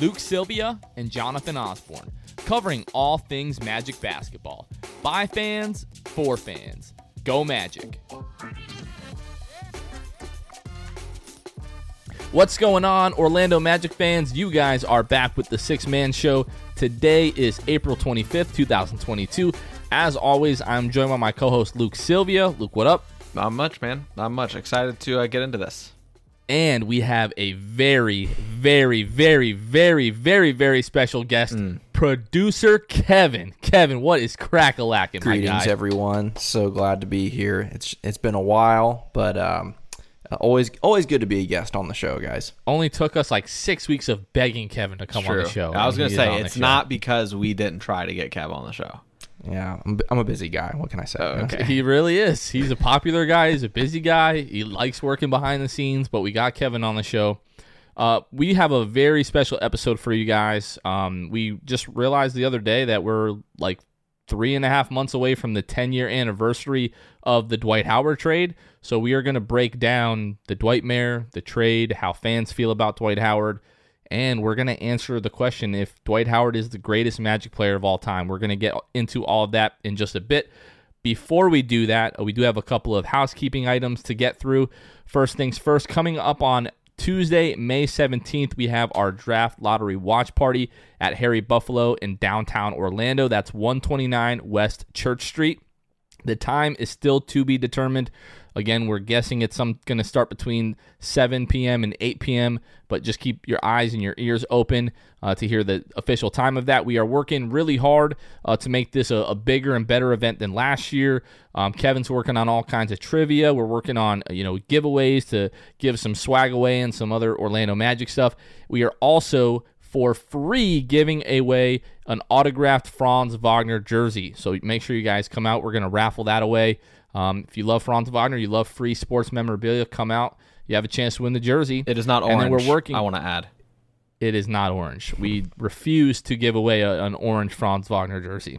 Luke Sylvia and Jonathan Osborne, covering all things Magic basketball. By fans, for fans. Go Magic. What's going on, Orlando Magic fans? You guys are back with the Sixth Man Show. Today is April 25th, 2022. As always, I'm joined by my co host, Luke Sylvia. Luke, what up? Not much, man. Not much. Excited to uh, get into this. And we have a very, very, very, very, very, very special guest, producer Kevin. Kevin, what is crack a lacking, my Greetings, guy? everyone. So glad to be here. It's it's been a while, but um, always always good to be a guest on the show, guys. Only took us like six weeks of begging Kevin to come on the show. I was gonna say it's not because we didn't try to get Kev on the show. Yeah, I'm, I'm a busy guy. What can I say? Oh, okay. He really is. He's a popular guy. He's a busy guy. He likes working behind the scenes, but we got Kevin on the show. Uh, we have a very special episode for you guys. Um, we just realized the other day that we're like three and a half months away from the 10 year anniversary of the Dwight Howard trade. So we are going to break down the Dwightmare, the trade, how fans feel about Dwight Howard, and we're going to answer the question if Dwight Howard is the greatest Magic player of all time. We're going to get into all of that in just a bit. Before we do that, uh, we do have a couple of housekeeping items to get through. First things first, coming up on Tuesday, May 17th, we have our draft lottery watch party at Harry Buffalo in downtown Orlando. That's 129 West Church Street. The time is still to be determined. Again, we're guessing it's some going to start between 7 p.m. and 8 p.m., but just keep your eyes and your ears open uh, to hear the official time of that. We are working really hard uh, to make this a, a bigger and better event than last year. Um, Kevin's working on all kinds of trivia. We're working on you know giveaways to give some swag away and some other Orlando Magic stuff. We are also for free giving away an autographed Franz Wagner jersey. So make sure you guys come out. We're going to raffle that away. Um, if you love Franz Wagner, you love free sports memorabilia, come out. You have a chance to win the jersey. It is not And orange. then we're working. I want to add. It is not orange. We refuse to give away a, an orange Franz Wagner jersey.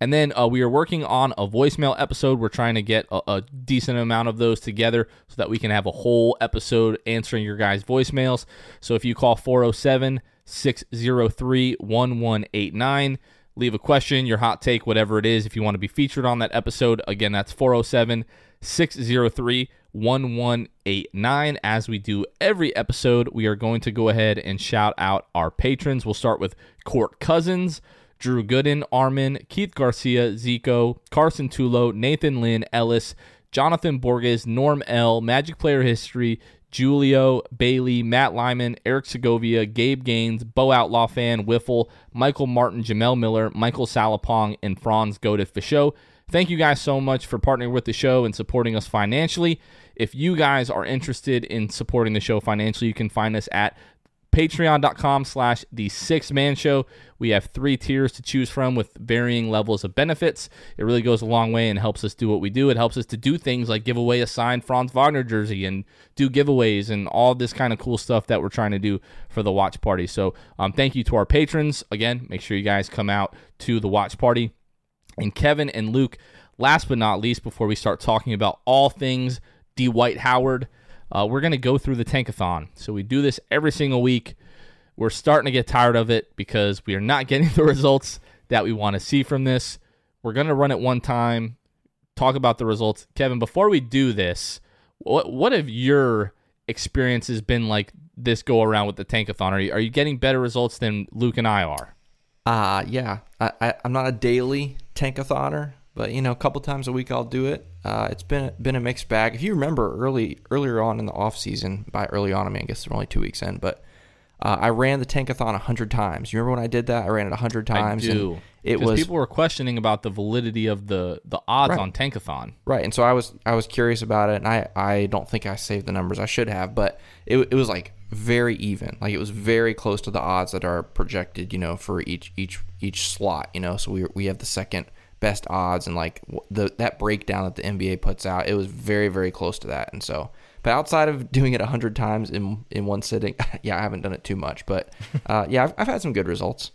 And then uh, we are working on a voicemail episode. We're trying to get a, a decent amount of those together so that we can have a whole episode answering your guys' voicemails. So if you call 407 603 1189, leave a question, your hot take, whatever it is. If you want to be featured on that episode, again, that's 407 603 1189. As we do every episode, we are going to go ahead and shout out our patrons. We'll start with Court Cousins. Drew Gooden, Armin, Keith Garcia, Zico, Carson Tulo, Nathan Lynn, Ellis, Jonathan Borges, Norm L, Magic Player History, Julio, Bailey, Matt Lyman, Eric Segovia, Gabe Gaines, Bo Outlaw Fan, Wiffle, Michael Martin, Jamel Miller, Michael Salapong, and Franz Godef for show. Thank you guys so much for partnering with the show and supporting us financially. If you guys are interested in supporting the show financially, you can find us at patreon.com slash the sixth man show. We have three tiers to choose from with varying levels of benefits. It really goes a long way and helps us do what we do. It helps us to do things like give away a signed franz wagner jersey and do giveaways and all this kind of cool stuff that we're trying to do for the watch party. So um, thank you to our patrons. Again make sure you guys come out to the watch party. And kevin and luke last but not least, before we start talking about all things Dwight Howard, uh, we're going to go through the tankathon. So we do this every single week. We're starting to get tired of it because we are not getting the results that we want to see from this. We're going to run it one time, talk about the results. Kevin, before we do this, what what have your experiences been like this go around with the tankathon? Are you, are you getting better results than Luke and I are? Uh yeah. I, I I'm not a daily tankathoner, but you know, a couple times a week I'll do it. Uh, it's been been a mixed bag. If you remember early earlier on in the off season, by early on I mean I guess we're only two weeks in, but uh, I ran the tankathon hundred times. You remember when I did that? I ran it hundred times. I do. And it was people were questioning about the validity of the the odds Right. on tankathon. Right, and so I was I was curious about it, and I I don't think I saved the numbers I should have, but it it was like very even, like it was very close to the odds that are projected, you know, for each each each slot, you know. So we we have the second best odds, and like the that breakdown that the NBA puts out, it was very very close to that, and so. But outside of doing it a hundred times in in one sitting, yeah, I haven't done it too much, but uh, yeah, I've, I've had some good results.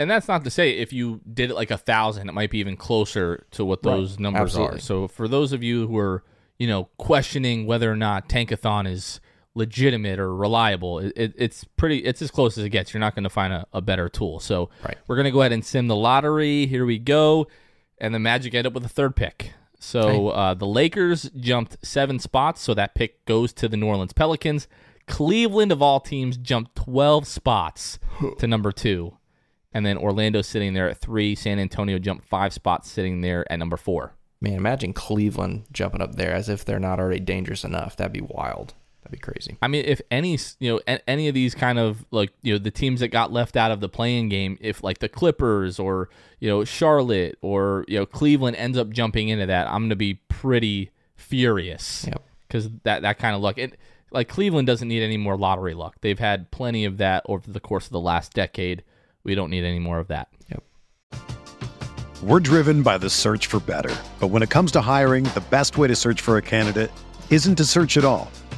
And that's not to say if you did it like a thousand, it might be even closer to what Right. those numbers Absolutely. are. So for those of you who are, you know, questioning whether or not Tankathon is legitimate or reliable, it, it, it's pretty. It's as close as it gets. You're not going to find a, a better tool. So Right. we're going to go ahead and sim the lottery. Here we go, and the Magic end up with a third pick. So uh, the Lakers jumped seven spots, so that pick goes to the New Orleans Pelicans. Cleveland, of all teams, jumped 12 spots to number two. And then Orlando sitting there at three. San Antonio jumped five spots, sitting there at number four. Man, imagine Cleveland jumping up there as if they're not already dangerous enough. That'd be wild. That'd be crazy. I mean, if any, you know, any of these kind of like, you know, the teams that got left out of the play-in game, if like the Clippers or, you know, Charlotte or, you know, Cleveland ends up jumping into that, I'm going to be pretty furious. Yep. Because that, that kind of luck. It, like Cleveland doesn't need any more lottery luck. They've had plenty of that over the course of the last decade. We don't need any more of that. Yep. We're driven by the search for better. But when it comes to hiring, the best way to search for a candidate isn't to search at all.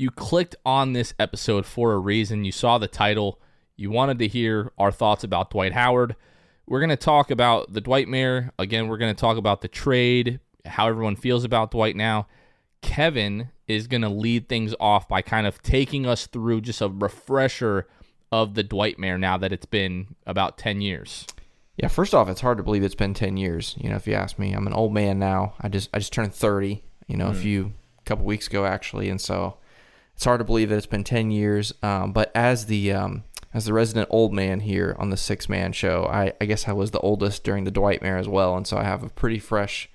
You clicked on this episode for a reason. You saw the title. You wanted to hear our thoughts about Dwight Howard. We're going to talk about the Dwightmare. Again, we're going to talk about the trade, how everyone feels about Dwight now. Kevin is going to lead things off by kind of taking us through just a refresher of the Dwightmare now that it's been about 10 years. Yeah, first off, it's hard to believe it's been ten years. You know, if you ask me, I'm an old man now. I just I just turned thirty. You know, a hmm. few couple weeks ago actually, and so it's hard to believe that it's been 10 years. Um, but as the um, as the resident old man here on the sixth man show, I, I guess I was the oldest during the Dwightmare as well, and so I have a pretty fresh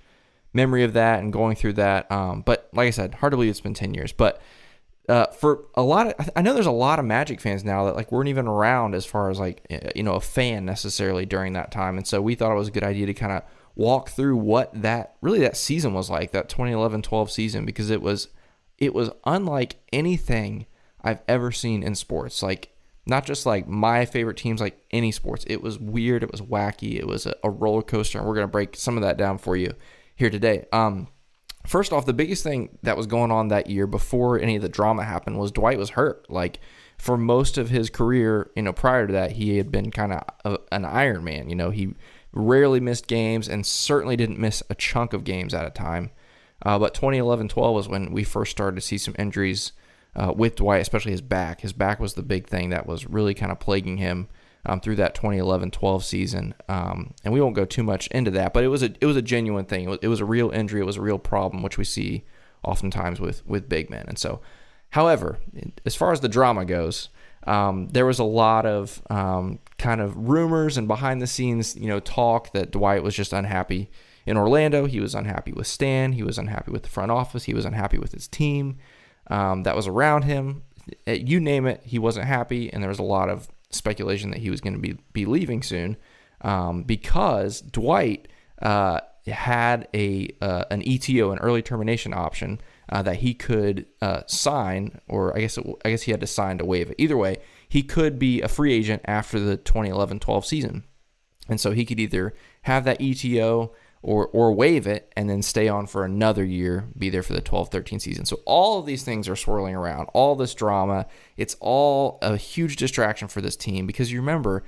memory of that and going through that. Um, but like I said, hard to believe it's been 10 years. But uh, for a lot of, I know there's a lot of Magic fans now that like weren't even around as far as like you know a fan necessarily during that time, and so we thought it was a good idea to kind of walk through what that really that season was like that 2011-12 season because it was it was unlike anything I've ever seen in sports. Like not just like my favorite teams, like any sports. It was weird. It was wacky. It was a, a roller coaster, and we're gonna break some of that down for you here today. Um, first off, the biggest thing that was going on that year before any of the drama happened was Dwight was hurt. Like for most of his career, you know, prior to that, he had been kind of an Iron Man. You know, he rarely missed games and certainly didn't miss a chunk of games at a time. Uh, but 2011 12 was when we first started to see some injuries uh, with Dwight, especially his back. His back was the big thing that was really kind of plaguing him. Um, through that 2011-12 season, um, and we won't go too much into that, but it was a it was a genuine thing. It was, it was a real injury. It was a real problem, which we see oftentimes with with big men. And so, however, as far as the drama goes, um, there was a lot of um, kind of rumors and behind the scenes, you know, talk that Dwight was just unhappy in Orlando. He was unhappy with Stan. He was unhappy with the front office. He was unhappy with his team um, that was around him. Eh, you name it, he wasn't happy, and there was a lot of speculation that he was going to be be leaving soon um, because Dwight uh, had a uh, an ETO, an early termination option uh, that he could uh, sign, or I guess it, I guess he had to sign to waive it. Either way, he could be a free agent after the 2011-12 season, and so he could either have that ETO or or waive it and then stay on for another year, be there for the 12-13 season. So all of these things are swirling around, all this drama. It's all a huge distraction for this team because you remember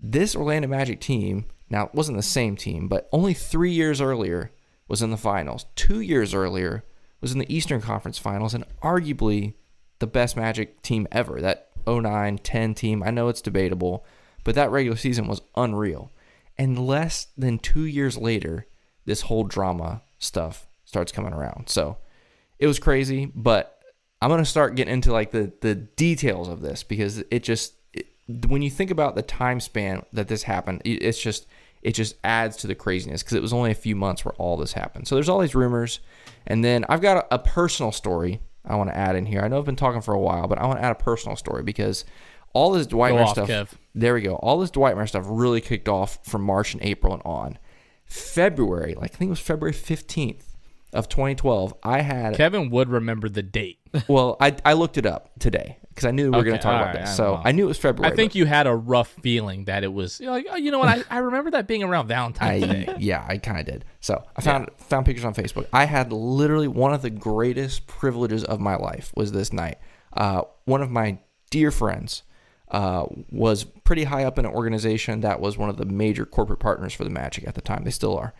this Orlando Magic team, now it wasn't the same team, but only 3 years earlier was in the finals. 2 years earlier was in the Eastern Conference Finals and arguably the best Magic team ever. That 09-10 team, I know it's debatable, but that regular season was unreal. And less than two years later, this whole drama stuff starts coming around. So it was crazy, but I'm gonna start getting into like the the details of this because it just it, when you think about the time span that this happened, it, it's just it just adds to the craziness because it was only a few months where all this happened. So there's all these rumors, and then I've got a, a personal story I want to add in here. I know I've been talking for a while, but I want to add a personal story because all this Dwight stuff. Kev. There we go. All this Dwightmare stuff really kicked off from March and April and on. February, like I think it was February 15th of 2012, I had Kevin would remember the date. well, I, I looked it up today because I knew we were going to talk about right, this. So I knew it was February. I think you had a rough feeling that it was like, oh, you know what? I, I remember that being around Valentine's I, Day. Yeah, I kind of did. So I found yeah. found pictures on Facebook. I had literally one of the greatest privileges of my life was this night. Uh, one of my dear friends uh, was pretty high up in an organization that was one of the major corporate partners for the Magic at the time. They still are.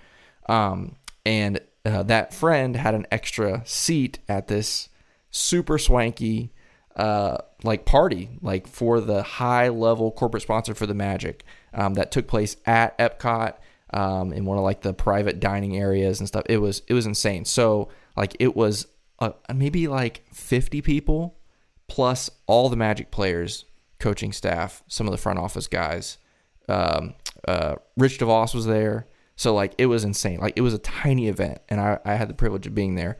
Um, and uh, that friend had an extra seat at this super swanky uh, like party, like for the high level corporate sponsor for the Magic um, that took place at Epcot um, in one of like the private dining areas and stuff. It was it was insane. So like it was uh, maybe like 50 people plus all the Magic players coaching staff, some of the front office guys. Um, uh, Rich DeVos was there. So like it was insane. Like it was a tiny event, and I, I had the privilege of being there.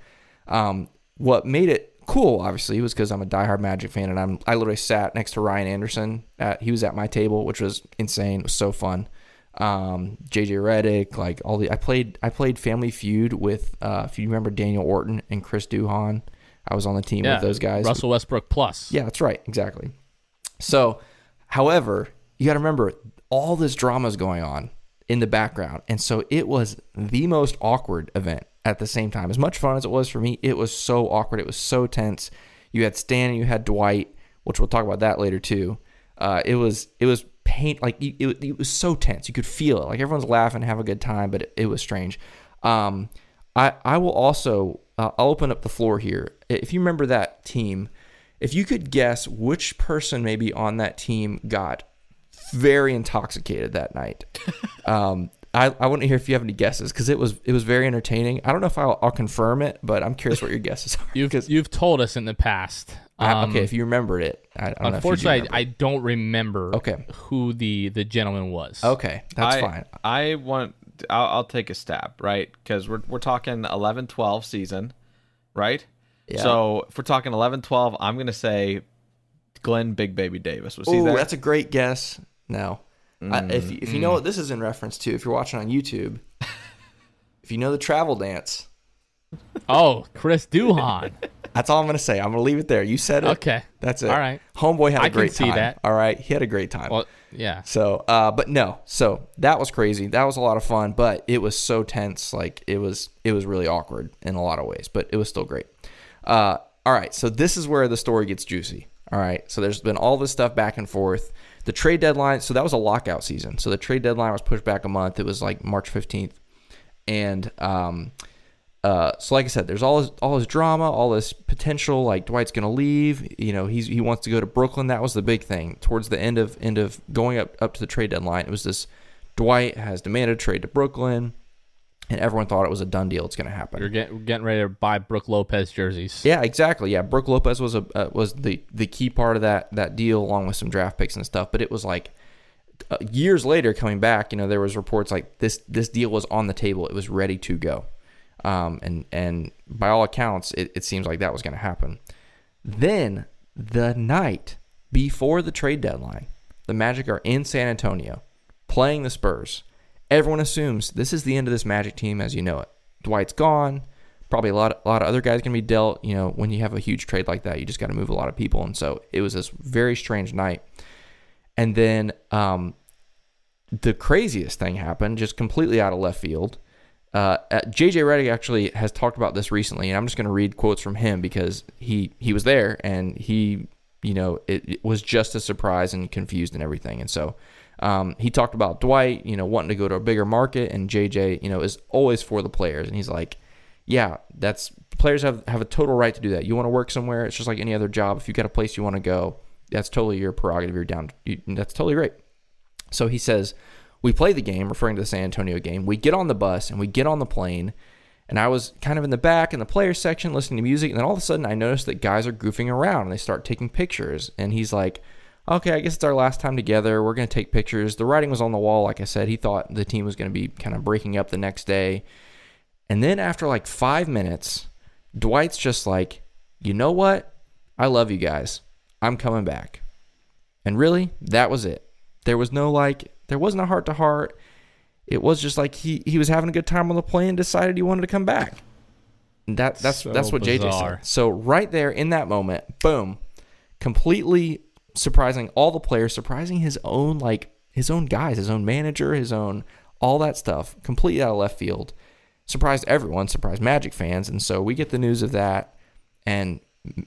Um, what made it cool, obviously, was because I'm a diehard Magic fan, and I'm I literally sat next to Ryan Anderson. At, he was at my table, which was insane. It was so fun. Um, JJ Redick, like all the I played I played Family Feud with uh, if you remember Daniel Orton and Chris Duhon. I was on the team yeah, with those guys. Russell Westbrook plus. Yeah, that's right, exactly. So, however, you got to remember all this drama is going on in the background. And so it was the most awkward event at the same time. As much fun as it was for me, it was so awkward. It was so tense. You had Stan and you had Dwight, which we'll talk about that later too. Uh, it was it was pain like it, it, was so tense. You could feel it. Like everyone's laughing, have a good time, but it, it was strange. Um, I I will also uh, I'll open up the floor here. If you remember that team, if you could guess which person maybe on that team got very intoxicated that night, um, I, I want to hear if you have any guesses because it was it was very entertaining. I don't know if I'll, I'll confirm it, but I'm curious what your guesses are. You've you've told us in the past I- Um, okay, if you remembered it, I, I don't know if do Unfortunately, remember. I, I don't remember Okay. who the the gentleman was. okay, that's I, fine. I want. I'll, I'll take a stab, right? Because we're we're talking 11-12 season, right? Yeah. So if we're talking 11-12, I'm gonna say Glen Big Baby Davis. Was he Ooh, there? that's a great guess. No, I, if if you know what this is in reference to, if you're watching on YouTube, if you know the travel dance, Oh, Chris Duhon. that's all I'm gonna say. I'm gonna leave it there. You said it. Okay. that's it. All right. Homeboy had a I can great see time. that. All right, he had a great time. Well, yeah. So, uh, but no, so that was crazy. That was a lot of fun, but it was so tense. Like it was, it was really awkward in a lot of ways, but it was still great. Uh, all right, so this is where the story gets juicy. All right, so there's been all this stuff back and forth. The trade deadline, so that was a lockout season. So the trade deadline was pushed back a month. It was like March 15th, and um, uh, so like I said, there's all this, all this drama, all this potential. Like Dwight's gonna leave. You know, he's he wants to go to Brooklyn. That was the big thing. Towards the end of end of going up up to the trade deadline, it was this. Dwight has demanded trade to Brooklyn, and everyone thought it was a done deal. It's gonna happen. You're get, getting ready to buy Brook Lopez jerseys. Yeah, exactly. Yeah, Brook Lopez was a uh, was the the key part of that that deal, along with some draft picks and stuff. But it was like uh, years later, coming back, you know, there was reports like this this deal was on the table. It was ready to go, um, and and by all accounts, it, it seems like that was going to happen. Then the night before the trade deadline, the Magic are in San Antonio playing the Spurs. Everyone assumes this is the end of this Magic team as you know it. Dwight's gone. Probably a lot, a lot of other guys can be dealt. You know, when you have a huge trade like that, you just got to move a lot of people. And so it was this very strange night. And then um, the craziest thing happened, just completely out of left field. Uh, JJ Redick actually has talked about this recently, and I'm just going to read quotes from him because he he was there and he, you know, it, it was just as surprised and confused and everything. And so um, he talked about Dwight, you know, wanting to go to a bigger market, and JJ, you know, is always for the players, and he's like, yeah, that's players have have a total right to do that. You want to work somewhere, it's just like any other job. If you got a place you want to go, that's totally your prerogative. You're down. You, that's totally great. So he says, we play the game, referring to the San Antonio game. We get on the bus and we get on the plane. And I was kind of in the back in the players section listening to music. And then all of a sudden I noticed that guys are goofing around and they start taking pictures. And he's like, okay, I guess it's our last time together. We're going to take pictures. The writing was on the wall. Like I said, he thought the team was going to be kind of breaking up the next day. And then after like five minutes, Dwight's just like, you know what? I love you guys. I'm coming back. And really, that was it. There was no like, there wasn't a heart to heart. It was just like he he was having a good time on the plane, decided he wanted to come back. And that that's So that's what JJ said. So right there in that moment, boom, completely surprising all the players, surprising his own like his own guys, his own manager, his own all that stuff, completely out of left field. Surprised everyone, surprised Magic fans, and so we get the news of that, and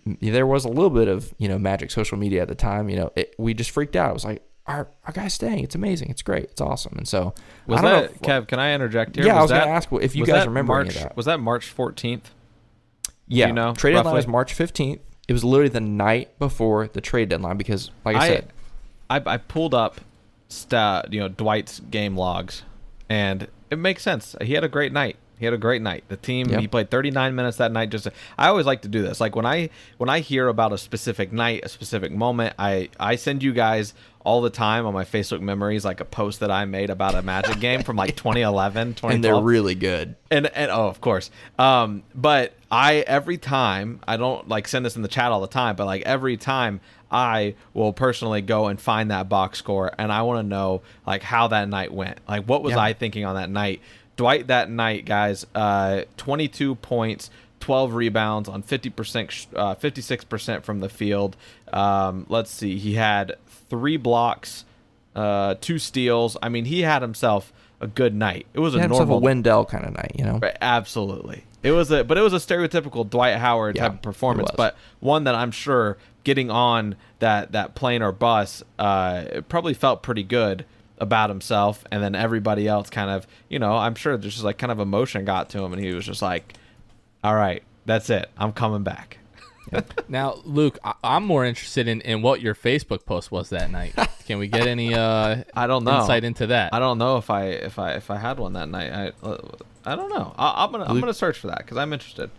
there was a little bit of you know Magic social media at the time. You know, it, we just freaked out. It was like our our guy's staying. It's amazing. It's great. It's awesome. And so Was I don't know that if- Kev? Can I interject here? Yeah, I was gonna ask if you guys remember March, that. Was that March fourteenth? Yeah, you know, trade deadline was March fifteenth. It was literally the night before the trade deadline because, like I, I, said, I I pulled up stat, you know, Dwight's game logs, and it makes sense. He had a great night. He had a great night. The team Yep. he played 39 minutes that night. Just I always like to do this. Like when I when I hear about a specific night, a specific moment, I I send you guys all the time on my Facebook memories like a post that I made about a Magic game from like 2011, 2012 and they're really good. and and oh of course um but i every time i don't like send this in the chat all the time but like every time i will personally go and find that box score and i want to know like how that night went like what was Yeah. i thinking on that night dwight that night guys uh 22 points 12 rebounds on 50% uh, 56% from the field. Um let's see he had three blocks uh two steals. I mean he had himself a good night. It was He a normal a Wendell kind of night, you know. Right, absolutely. It was a, but it was a stereotypical Dwight Howard Yeah, type of performance, but one that I'm sure getting on that that plane or bus, uh, it probably felt pretty good about himself, and then everybody else kind of, you know, I'm sure there's just like kind of emotion got to him, and he was just like, "All right, that's it, I'm coming back." Now, Luke, I- I'm more interested in, in what your Facebook post was that night. Can we get any uh, I don't know. insight into that? I don't know if I if I if I had one that night. I uh, I don't know. I, I'm gonna I'm gonna search for that because I'm interested.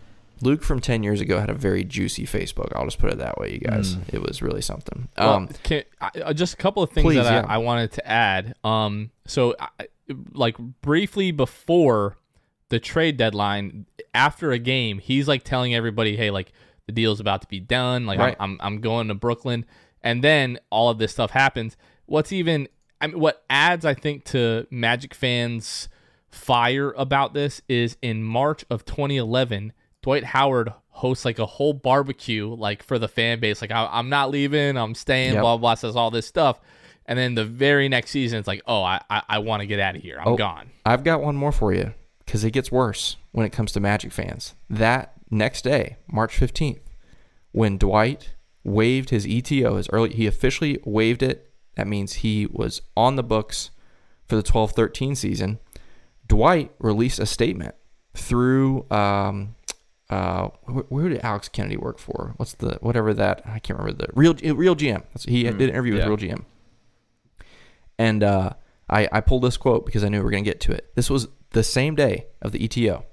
Luke from 10 years ago had a very juicy Facebook. I'll just put it that way, you guys. It was really something. Well, Um, can, I, uh, just a couple of things please, that yeah. I, I wanted to add. Um, so, I, like briefly before the trade deadline, after a game, he's like telling everybody, "Hey, like the deal's about to be done. Like Right. I'm, I'm I'm going to Brooklyn." And then all of this stuff happens. What's even I mean, what adds I think to Magic fans' fire about this is in March of 2011, Dwight Howard hosts like a whole barbecue like for the fan base. Like I, I'm not leaving, I'm staying. Yep. Blah blah. Says all this stuff, and then the very next season, it's like, oh, I I, I want to get out of here. I'm Oh. gone. I've got one more for you because it gets worse when it comes to Magic fans. That next day, March 15th, when Dwight waived his ETO, his early, he officially waived it. That means he was on the books for the 12 13 season. Dwight released a statement through, um, uh, where, where did Alex Kennedy work for? What's the, whatever that, I can't remember the real, RealGM. That's, he did an interview yeah. with RealGM. And uh, I, I pulled this quote because I knew we were going to get to it. This was the same day of the ETO.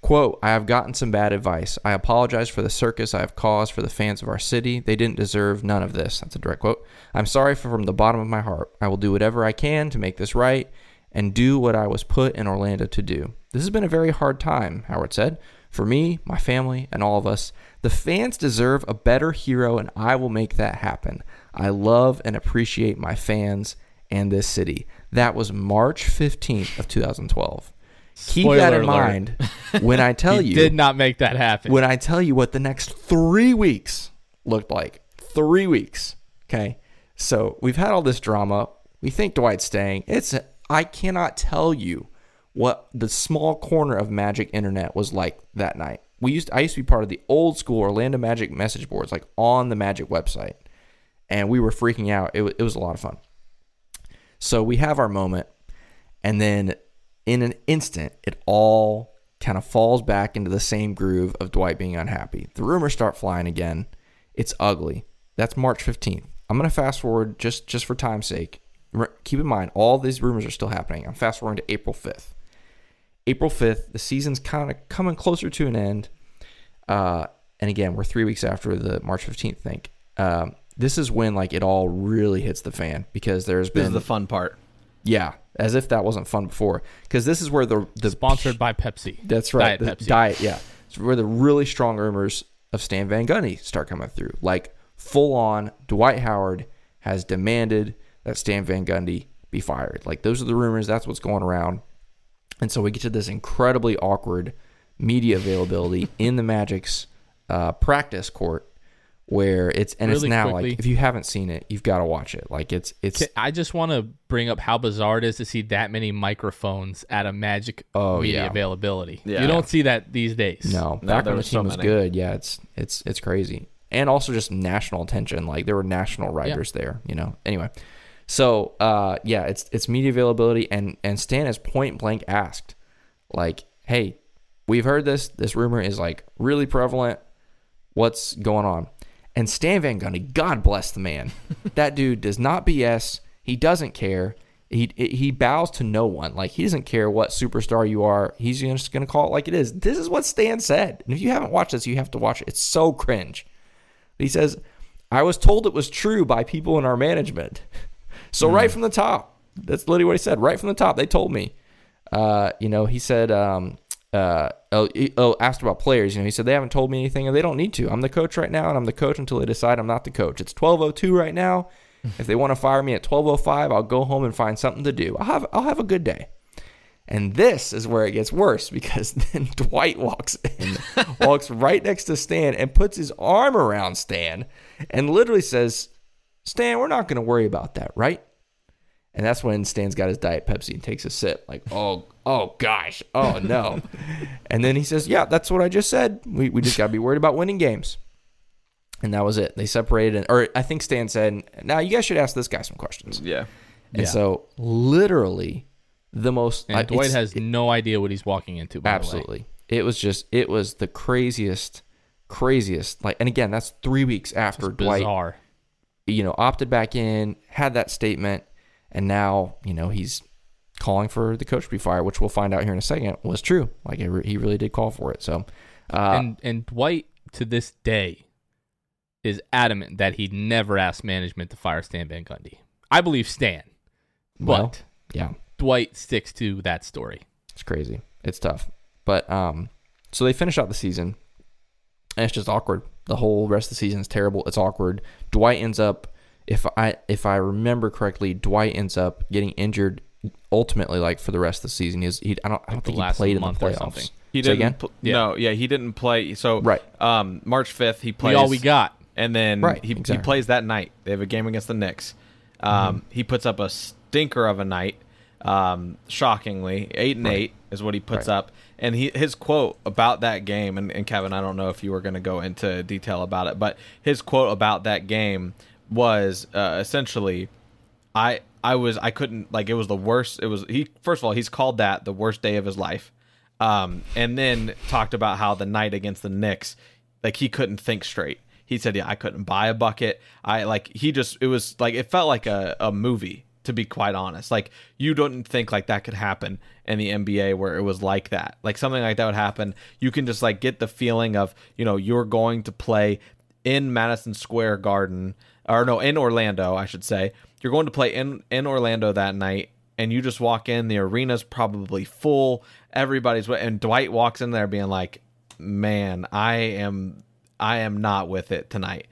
Quote, I have gotten some bad advice. I apologize for the circus I have caused for the fans of our city. They didn't deserve none of this. That's a direct quote. I'm sorry from the bottom of my heart. I will do whatever I can to make this right and do what I was put in Orlando to do. This has been a very hard time, Howard said. For me, my family, and all of us. The fans deserve a better hero, and I will make that happen. I love and appreciate my fans and this city. That was March 15th of 2012. Keep that in alert. mind when I tell you did not make that happen. when I tell you what the next three weeks looked like. Three weeks. Okay. So we've had all this drama. We think Dwight's staying. It's I cannot tell you what the small corner of Magic Internet was like that night. We used I used to be part of the old school Orlando Magic message boards, like on the Magic website, and we were freaking out. It, wa- it was a lot of fun. So we have our moment, and then in an instant, it all kind of falls back into the same groove of Dwight being unhappy. The rumors start flying again. It's ugly. That's March 15th. I'm going to fast forward just just for time's sake. Keep in mind, all these rumors are still happening. I'm fast forwarding to April 5th. April 5th, the season's kind of coming closer to an end. Uh, and again, we're three weeks after the March 15th thing. Um, this is when like it all really hits the fan because there's been is the fun part. yeah, as if that wasn't fun before. Because this is where the the Sponsored by Pepsi. That's right, Diet the Pepsi. diet. Yeah, it's where the really strong rumors of Stan Van Gundy start coming through. Like full on, Dwight Howard has demanded that Stan Van Gundy be fired. Like those are the rumors. That's what's going around. And so we get to this incredibly awkward media availability in the Magic's uh, practice court, where it's and it's now quickly. like if you haven't seen it, you've got to watch it. Like it's it's Ca- I just want to bring up how bizarre it is to see that many microphones at a Magic Oh, media yeah. availability. Yeah. You don't see that these days. No, No, back when the was so team was good, yeah, it's it's it's crazy, and also just national attention. Like there were national writers there, you know. Anyway, so uh, yeah, it's it's media availability, and and Stan is point blank asked, like, hey, we've heard this. This rumor is like really prevalent. What's going on? And Stan Van Gundy, God bless the man. that dude does not BS. He doesn't care. He he bows to no one. Like he doesn't care what superstar you are. He's just gonna call it like it is. This is what Stan said. And if you haven't watched this, you have to watch it. It's so cringe. He says, "I was told it was true by people in our management." So right from the top, that's literally what he said. Right from the top, they told me. Uh, you know, he said, um, uh, oh, oh, asked about players. You know, he said they haven't told me anything, and they don't need to. I'm the coach right now, and I'm the coach until they decide I'm not the coach. It's 12:02 right now. if they want to fire me at 12:05, I'll go home and find something to do. I'll have I'll have a good day. And this is where it gets worse because then Dwight walks in, walks right next to Stan, and puts his arm around Stan, and literally says, "Stan, we're not going to worry about that, right?" And that's when Stan's got his diet Pepsi and takes a sip, like, "Oh, oh gosh, oh no." and then he says, "Yeah, that's what I just said. We we just got to be worried about winning games." And that was it. They separated, and, or I think Stan said, "Now you guys should ask this guy some questions." Yeah. And Yeah. so, literally, the most And I- Dwight it's- has no idea what he's walking into. By The way. absolutely. It was just it was the craziest, craziest. Like, and again, that's three weeks after Dwight, bizarre. You know, opted back in, had that statement, and now you know he's calling for the coach to be fired, which we'll find out here in a second was true. Like, it re- he really did call for it. So, Uh, and and Dwight to this day is adamant that he never asked management to fire Stan Van Gundy. I believe Stan, but Well, yeah, Dwight sticks to that story. it's crazy. It's tough. But um, so they finish out the season, and it's just awkward. The whole rest of the season is terrible. It's awkward. Dwight ends up, if I if I remember correctly, Dwight ends up getting injured. Ultimately, like for the rest of the season, He's he I don't I don't the think he last played in the month or playoffs. something. He Say didn't. again? pl- Yeah. No, yeah, he didn't play. So Right. um, March fifth, he We plays. all we got. and then Right, he, he exactly. Mm-hmm. plays that night. They have a game against the Knicks. Um, He puts up a stinker of a night. Um, shockingly, eight and Right. eight is what he puts Right. up. And he his quote about that game, and, and Kevin, I don't know if you were going to go into detail about it, but his quote about that game was uh, essentially, I I was I couldn't like it was the worst. It was he first of all he's called that the worst day of his life, um, and then talked about how the night against the Knicks, like he couldn't think straight. He said, "Yeah, I couldn't buy a bucket. I like he just it was like it felt like a a movie." To be quite honest, like you don't think like that could happen in the NBA where it was like that, like something like that would happen. You can just like get the feeling of you know you're going to play in Madison Square Garden, or no, in Orlando, I should say. You're going to play in in Orlando that night, and you just walk in. The arena's probably full. Everybody's and Dwight walks in there being like, "Man, I am, I am not with it tonight."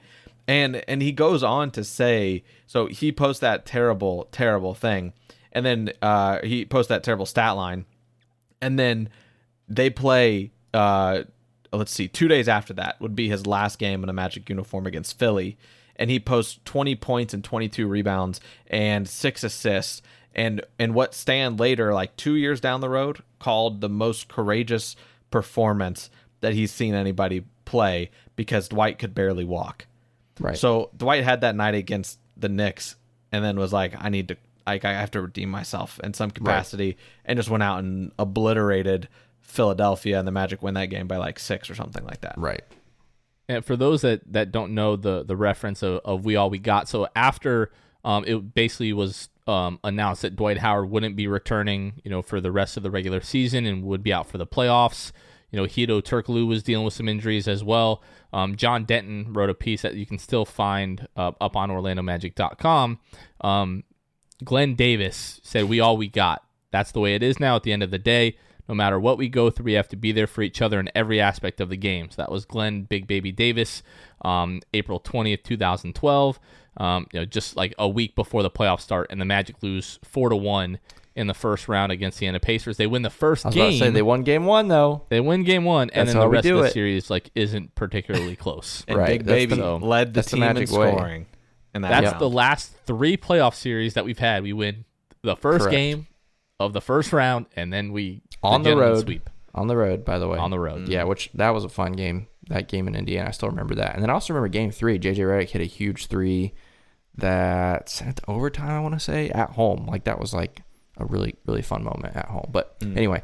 And and he goes on to say, so he posts that terrible, terrible thing, and then uh, he posts that terrible stat line, and then they play uh let's see two days after that would be his last game in a magic uniform against philly. And he posts 20 points and 22 rebounds and six assists. And and what stan later like two years down the road called the most courageous performance that he's seen anybody play because dwight could barely walk Right. so Dwight had that night against the Knicks, and then was like, "I need to, like, I have to redeem myself in some capacity," and just went out and obliterated Philadelphia, and the Magic win that game by like six or something like that. right. And for those that, that don't know the the reference of, of we all we got, so after um, it basically was um, announced that Dwight Howard wouldn't be returning, you know, for the rest of the regular season and would be out for the playoffs. You know, Hedo Turkoglu was dealing with some injuries as well. Um, John Denton wrote a piece that you can still find uh, up on OrlandoMagic.com. Um, Glen Davis said, "We all we got. That's the way it is now. At the end of the day, no matter what we go through, we have to be there for each other in every aspect of the game." So that was Glen Big Baby Davis, um, April twentieth, two thousand twelve. Um, you know, just like a week before the playoffs start, and the Magic lose four to one in the first round against the Indiana Pacers. They win the first I was game. about to say they won game one though. They win game one, and That's then the rest of the it. series like isn't particularly close. And Right, Big that's Baby the- led the that's the team in way. scoring. In that That's round. the last three playoff series that we've had. We win the first Correct. game of the first round, and then we On the gentleman road. sweep On the road, by the way. on the road. Yeah, which that was a fun game. That game in Indiana, I still remember that. And then I also remember game three. JJ Redick hit a huge three that sent it to overtime. I want to say at home. Like that was like a really really fun moment at home. But anyway,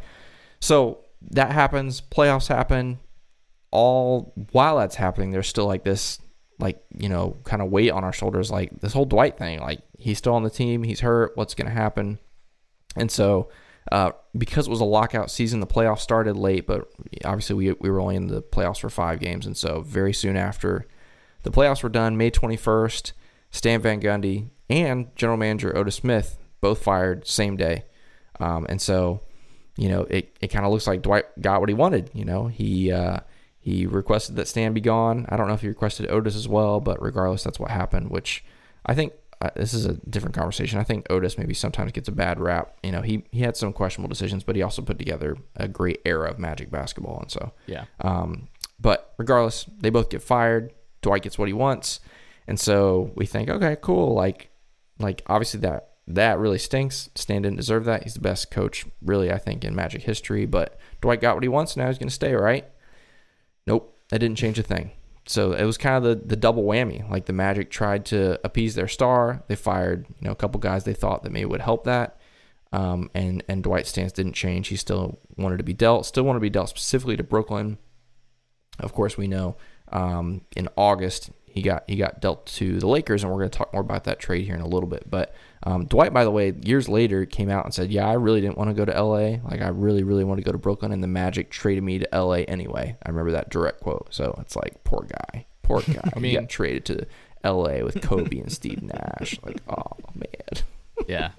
so that happens. Playoffs happen. All while that's happening, there's still like this like you know kind of weight on our shoulders. Like this whole Dwight thing. Like he's still on the team. He's hurt. What's gonna happen? And so, uh, because it was a lockout season, the playoffs started late, but obviously we, we were only in the playoffs for five games. And so, very soon after the playoffs were done, May 21st, Stan Van Gundy and general manager Otis Smith both fired same day. Um, and so, you know, it, it kind of looks like Dwight got what he wanted. You know, he uh, he requested that Stan be gone. I don't know if he requested Otis as well, but regardless, that's what happened. Which I think uh, this is a different conversation. I think Otis maybe sometimes gets a bad rap. You know, he he had some questionable decisions, but he also put together a great era of Magic basketball, and so Yeah. um, but regardless, they both get fired. Dwight gets what he wants, and so we think, okay, cool. Like, like obviously that that really stinks. Stan didn't deserve that. He's the best coach, really, I think, in Magic history. But Dwight got what he wants. Now he's going to stay, right? Nope, that didn't change a thing. So it was kind of the, the double whammy. Like the Magic tried to appease their star. They fired, you know, a couple guys they thought that maybe would help that. Um, and and Dwight's stance didn't change. He still wanted to be dealt. Still wanted to be dealt specifically to Brooklyn. Of course, we know um, in August he got he got dealt to the Lakers, and we're going to talk more about that trade here in a little bit. But um, Dwight, by the way, years later came out and said, "Yeah, I really didn't want to go to L.A. Like I really, really want to go to Brooklyn, and the Magic traded me to L.A. anyway." I remember that direct quote. So it's like, poor guy, poor guy. I mean, got traded to L.A. with Kobe and Steve Nash. Like, oh man. yeah,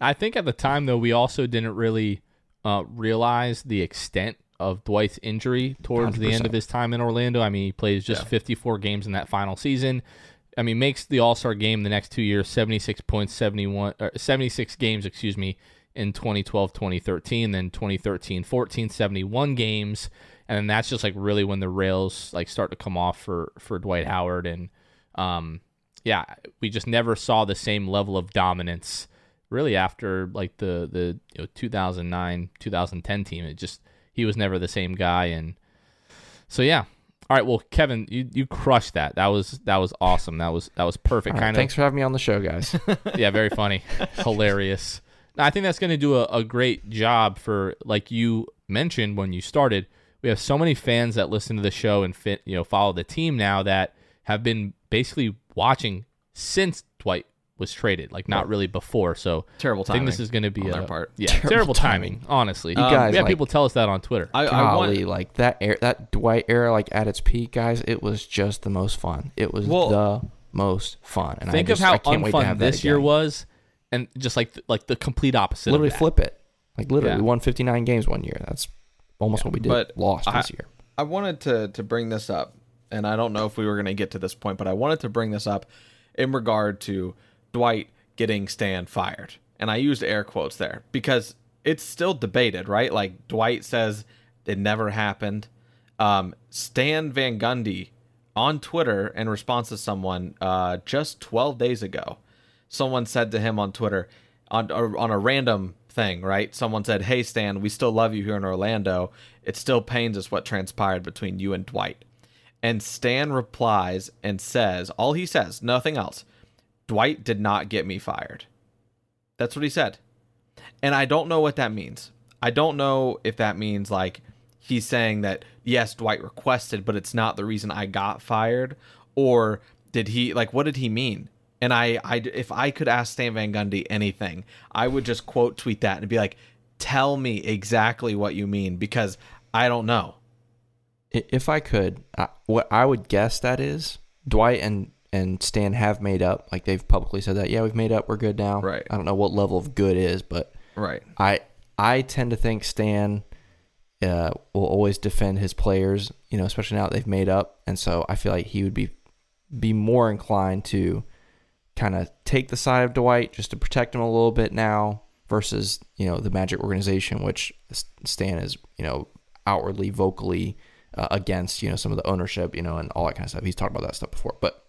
I think at the time though we also didn't really uh, realize the extent of Dwight's injury towards 100%. the end of his time in Orlando. I mean, he plays just yeah. 54 games in that final season. I mean, makes the All Star game the next two years, 76 points, 71, 76 games, excuse me, in 2012, 2013, then 2013, 14, 71 games. And then that's just like really when the rails like start to come off for, for Dwight Howard. And, um, yeah, we just never saw the same level of dominance really after like the, the you know, 2009, 2010 team. It just, he was never the same guy. And so, yeah, all right, well, Kevin, you, you crushed that. That was that was awesome. That was that was perfect. Right, kind of. Thanks for having me on the show, guys. yeah, very funny, hilarious. I think that's going to do a, a great job for like you mentioned when you started. We have so many fans that listen to the show and fit, you know, follow the team now that have been basically watching since Dwight was traded, like not really before. So terrible timing. I think this is going to be a part. Yeah, terrible, terrible timing, timing, Honestly, you um, guys, we had like, people tell us that on Twitter. I, I golly, want, like that era, that Dwight era, like at its peak, guys, it was just the most fun. It was well, the most fun. And think I just, of how unfun this year was, and just like like the complete opposite. Literally flip it. Like literally, yeah. we won 59 games one year. That's almost yeah, what we did. But lost I, this year. I wanted to to bring this up, and I don't know if we were going to get to this point, but I wanted to bring this up in regard to Dwight getting Stan fired. And I used air quotes there because it's still debated, right? Like Dwight says it never happened. Um, Stan Van Gundy on Twitter in response to someone uh, just 12 days ago, someone said to him on Twitter on on a random thing, right? Someone said, "Hey Stan, we still love you here in Orlando. It still pains us what transpired between you and Dwight." And Stan replies and says, all he says, nothing else. Dwight did not get me fired. That's what he said. And I don't know what that means. I don't know if that means like he's saying that yes, Dwight requested, but it's not the reason I got fired, or did he like what did he mean? And I, I if I could ask Stan Van Gundy anything, I would just quote tweet that and be like, "Tell me exactly what you mean," because I don't know. If I could, what I would guess that is Dwight and and Stan have made up. Like they've publicly said that, yeah, we've made up, we're good now. Right. I don't know what level of good is, but right. I I tend to think Stan uh, will always defend his players, you know, especially now that they've made up, and so I feel like he would be be more inclined to kind of take the side of Dwight just to protect him a little bit now versus you know the Magic organization, which Stan is you know outwardly vocally uh, against you know some of the ownership, you know, and all that kind of stuff. He's talked about that stuff before, but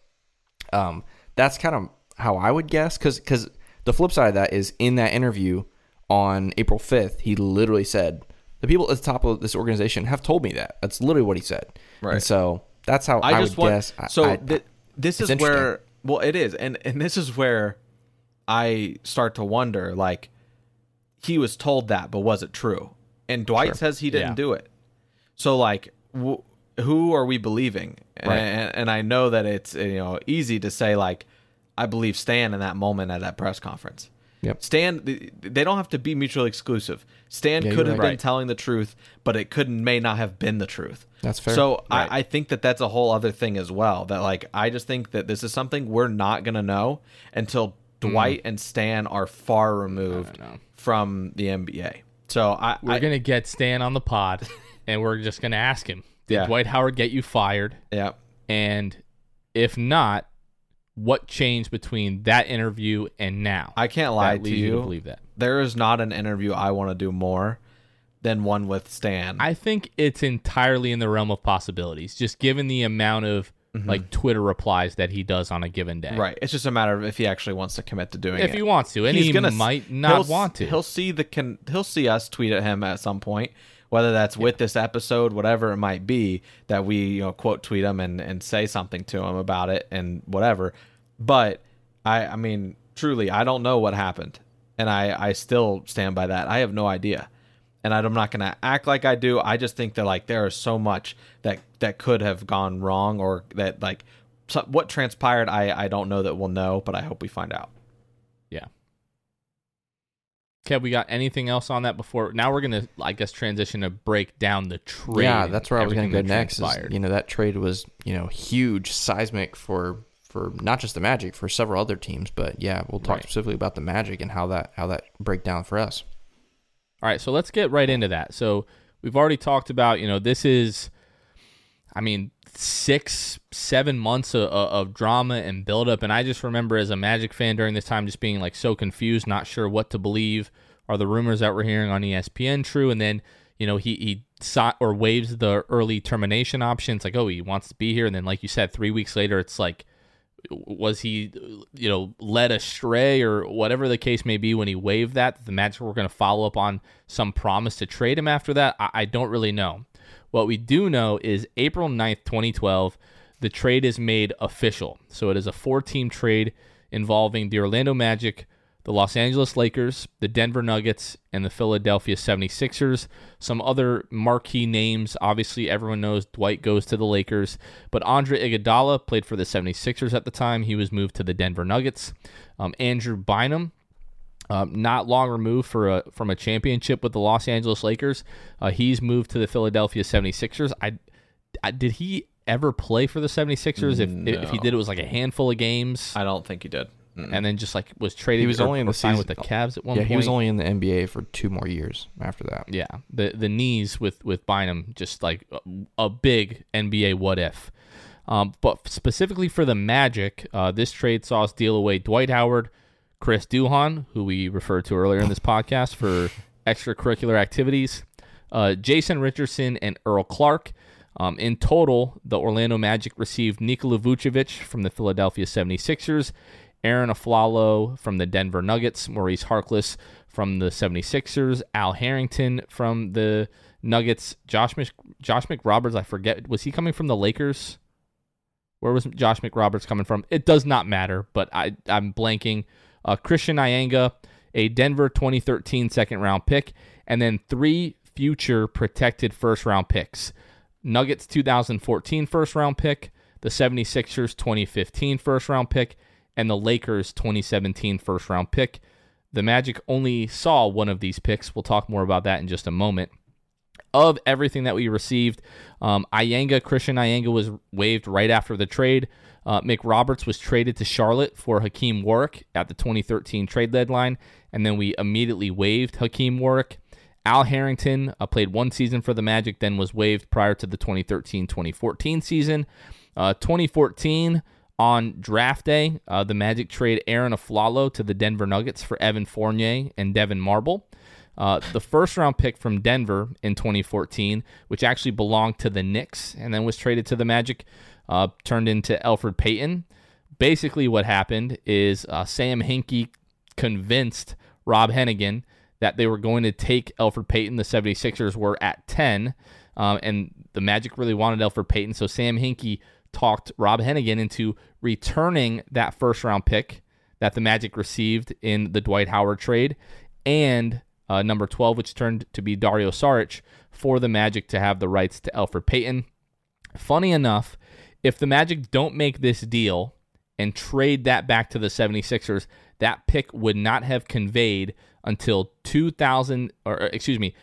um, that's kind of how I would guess because because the flip side of that is in that interview on April 5th, he literally said, The people at the top of this organization have told me that. That's literally what he said. Right. And so that's how I, I just would want, guess. So I, th- this is where, well, it is. And, and this is where I start to wonder like, he was told that, but was it true? And Dwight sure. says he didn't yeah. do it. So, like, w- who are we believing? Right. And, and I know that it's you know easy to say like I believe Stan in that moment at that press conference. Yep. Stan, they don't have to be mutually exclusive. Stan yeah, could have right. been telling the truth, but it could may not have been the truth. That's fair. So. I, I, think that that's a whole other thing as well. That like I just think that this is something we're not gonna know until mm. Dwight and Stan are far removed from the NBA. So I, we're I, gonna get Stan on the pod, and we're just gonna ask him did yeah. Dwight Howard get you fired? Yeah. And if not, what changed between that interview and now? I can't lie to you. you believe that there is not an interview I want to do more than one with Stan. I think it's entirely in the realm of possibilities, just given the amount of mm-hmm. like Twitter replies that he does on a given day. Right. It's just a matter of if he actually wants to commit to doing if it. If he wants to, and He's he gonna, might not want to. He'll see the can. He'll see us tweet at him at some point whether that's with this episode, whatever it might be, that we you know quote tweet them and and say something to them about it and whatever. But I I mean truly I don't know what happened, and I I still stand by that. I have no idea, and I'm not gonna act like I do. I just think that like there is so much that that could have gone wrong or that like so what transpired, I I don't know that we'll know, but I hope we find out. Kev, we got anything else on that before? Now we're gonna, I guess, transition to break down the trade. Yeah, that's where I was going to go next. is, you know, that trade was you know huge, seismic for for not just the Magic, for several other teams. But yeah, we'll talk Right. specifically about the Magic and how that how that breakdown for us. All right, so let's get right into that. So we've already talked about, you know, this is, I mean, six, seven months of, of drama and buildup. And I just remember as a Magic fan during this time just being like so confused, not sure what to believe. Are the rumors that we're hearing on ESPN true? And then, you know, he, he sought or waives the early termination option. It's like, oh, he wants to be here. And then, like you said, three weeks later, it's like, was he you know led astray or whatever the case may be when he waived that the magic were going to follow up on some promise to trade him after that I, I don't really know what we do know is april 9th 2012 the trade is made official so it is a four team trade involving the orlando magic the Los Angeles Lakers, the Denver Nuggets, and the Philadelphia 76ers. Some other marquee names. Obviously, everyone knows Dwight goes to the Lakers, but Andre Iguodala played for the 76ers at the time. He was moved to the Denver Nuggets. Um, Andrew Bynum, um, not long removed for a, from a championship with the Los Angeles Lakers. Uh, he's moved to the Philadelphia 76ers. I, I did he ever play for the 76ers? If if he did, it was like a handful of games, I don't think he did. Mm-mm. and then just like was traded. He was or- only in the signed season- with the Cavs at one yeah, point. he was only in the NBA for two more years after that. Yeah, the the knees with with Bynum just like a, a big NBA what if. Um, but specifically for the Magic, uh, this trade saw us deal away Dwight Howard, Chris Duhon, who we referred to earlier in this podcast for extracurricular activities, uh, Jason Richardson, and Earl Clark. Um, in total, the Orlando Magic received Nikola Vucevic from the Philadelphia 76ers, Arron Afflalo from the Denver Nuggets, Maurice Harkless from the 76ers, Al Harrington from the Nuggets, Josh Mc, Josh McRoberts, I forget, was he coming from the Lakers? Where was Josh McRoberts coming from? It does not matter, but I, I'm blanking. Uh, Christian Eyenga, a Denver 2013 second round pick, and then three future protected first round picks. Nuggets 2014 first round pick, the 76ers 2015 first round pick, and the Lakers 2017 first round pick. The Magic only saw one of these picks. We'll talk more about that in just a moment. Of everything that we received, um, Christian Eyenga was waived right after the trade. Uh, McRoberts was traded to Charlotte for Hakim Warrick at the 2013 trade deadline, and then we immediately waived Hakim Warrick. Al Harrington uh, played one season for the Magic, then was waived prior to the 2013 2014 season. Uh, 2014, on draft day, uh, the Magic trade Arron Afflalo to the Denver Nuggets for Evan Fournier and Devyn Marble. Uh, the first round pick from Denver in 2014, which actually belonged to the Knicks and then was traded to the Magic, uh, turned into Elfrid Payton. Basically, what happened is uh, Sam Hinkie convinced Rob Hennigan that they were going to take Elfrid Payton. The 76ers were at 10, um, and the Magic really wanted Elfrid Payton. So Sam Hinkie talked Rob Hennigan into returning that first round pick that the Magic received in the Dwight Howard trade and uh, number 12, which turned to be Dario Saric, for the Magic to have the rights to Elfrid Payton. Funny enough, if the Magic don't make this deal and trade that back to the 76ers, that pick would not have conveyed until 2000, or or, excuse me,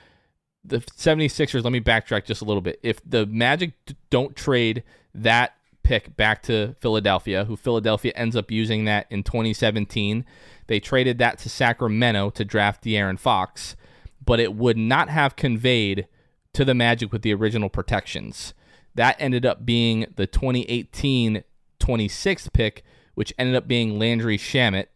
the 76ers. Let me backtrack just a little bit. If the Magic don't trade that pick back to Philadelphia, who Philadelphia ends up using that in 2017, they traded that to Sacramento to draft De'Aaron Fox, but it would not have conveyed to the Magic with the original protections. That ended up being the 2018 26th pick, which ended up being Landry Shamet.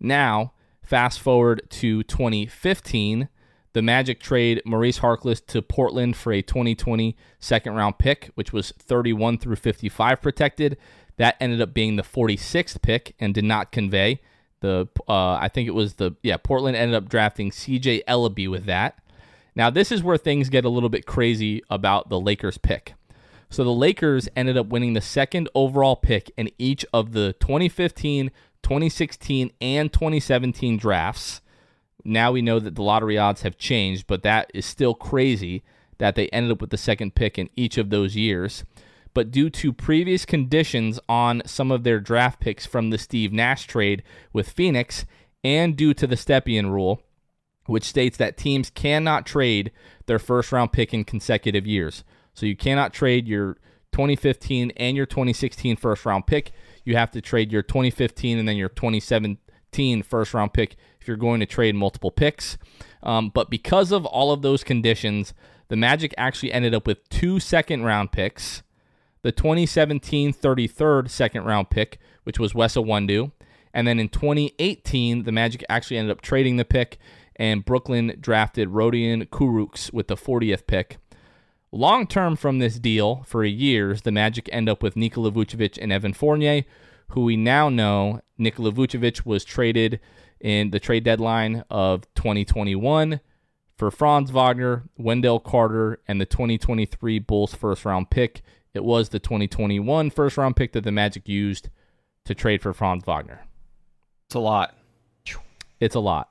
Now, fast forward to 2015, the Magic trade Maurice Harkless to Portland for a 2020 second round pick, which was 31 through 55 protected. That ended up being the 46th pick and did not convey. The uh, I think it was the yeah Portland ended up drafting C.J. Elleby with that. Now this is where things get a little bit crazy about the Lakers pick. So the Lakers ended up winning the second overall pick in each of the 2015, 2016, and 2017 drafts. Now we know that the lottery odds have changed, but that is still crazy that they ended up with the second pick in each of those years. But due to previous conditions on some of their draft picks from the Steve Nash trade with Phoenix, and due to the Stepien rule, which states that teams cannot trade their first round pick in consecutive years. So you cannot trade your 2015 and your 2016 first round pick. You have to trade your 2015 and then your 2017 first round pick if you're going to trade multiple picks. Um, but because of all of those conditions, the Magic actually ended up with two second round picks the 2017 33rd second round pick, which was Wes Iwundu. And then in 2018, the Magic actually ended up trading the pick, and Brooklyn drafted Rodion Kurucs with the 40th pick. Long term from this deal, for years, the Magic end up with Nikola Vucevic and Evan Fournier, who we now know Nikola Vucevic was traded in the trade deadline of 2021 for Franz Wagner, Wendell Carter, and the 2023 Bulls first round pick. It was the 2021 first round pick that the Magic used to trade for Franz Wagner. It's a lot. It's a lot.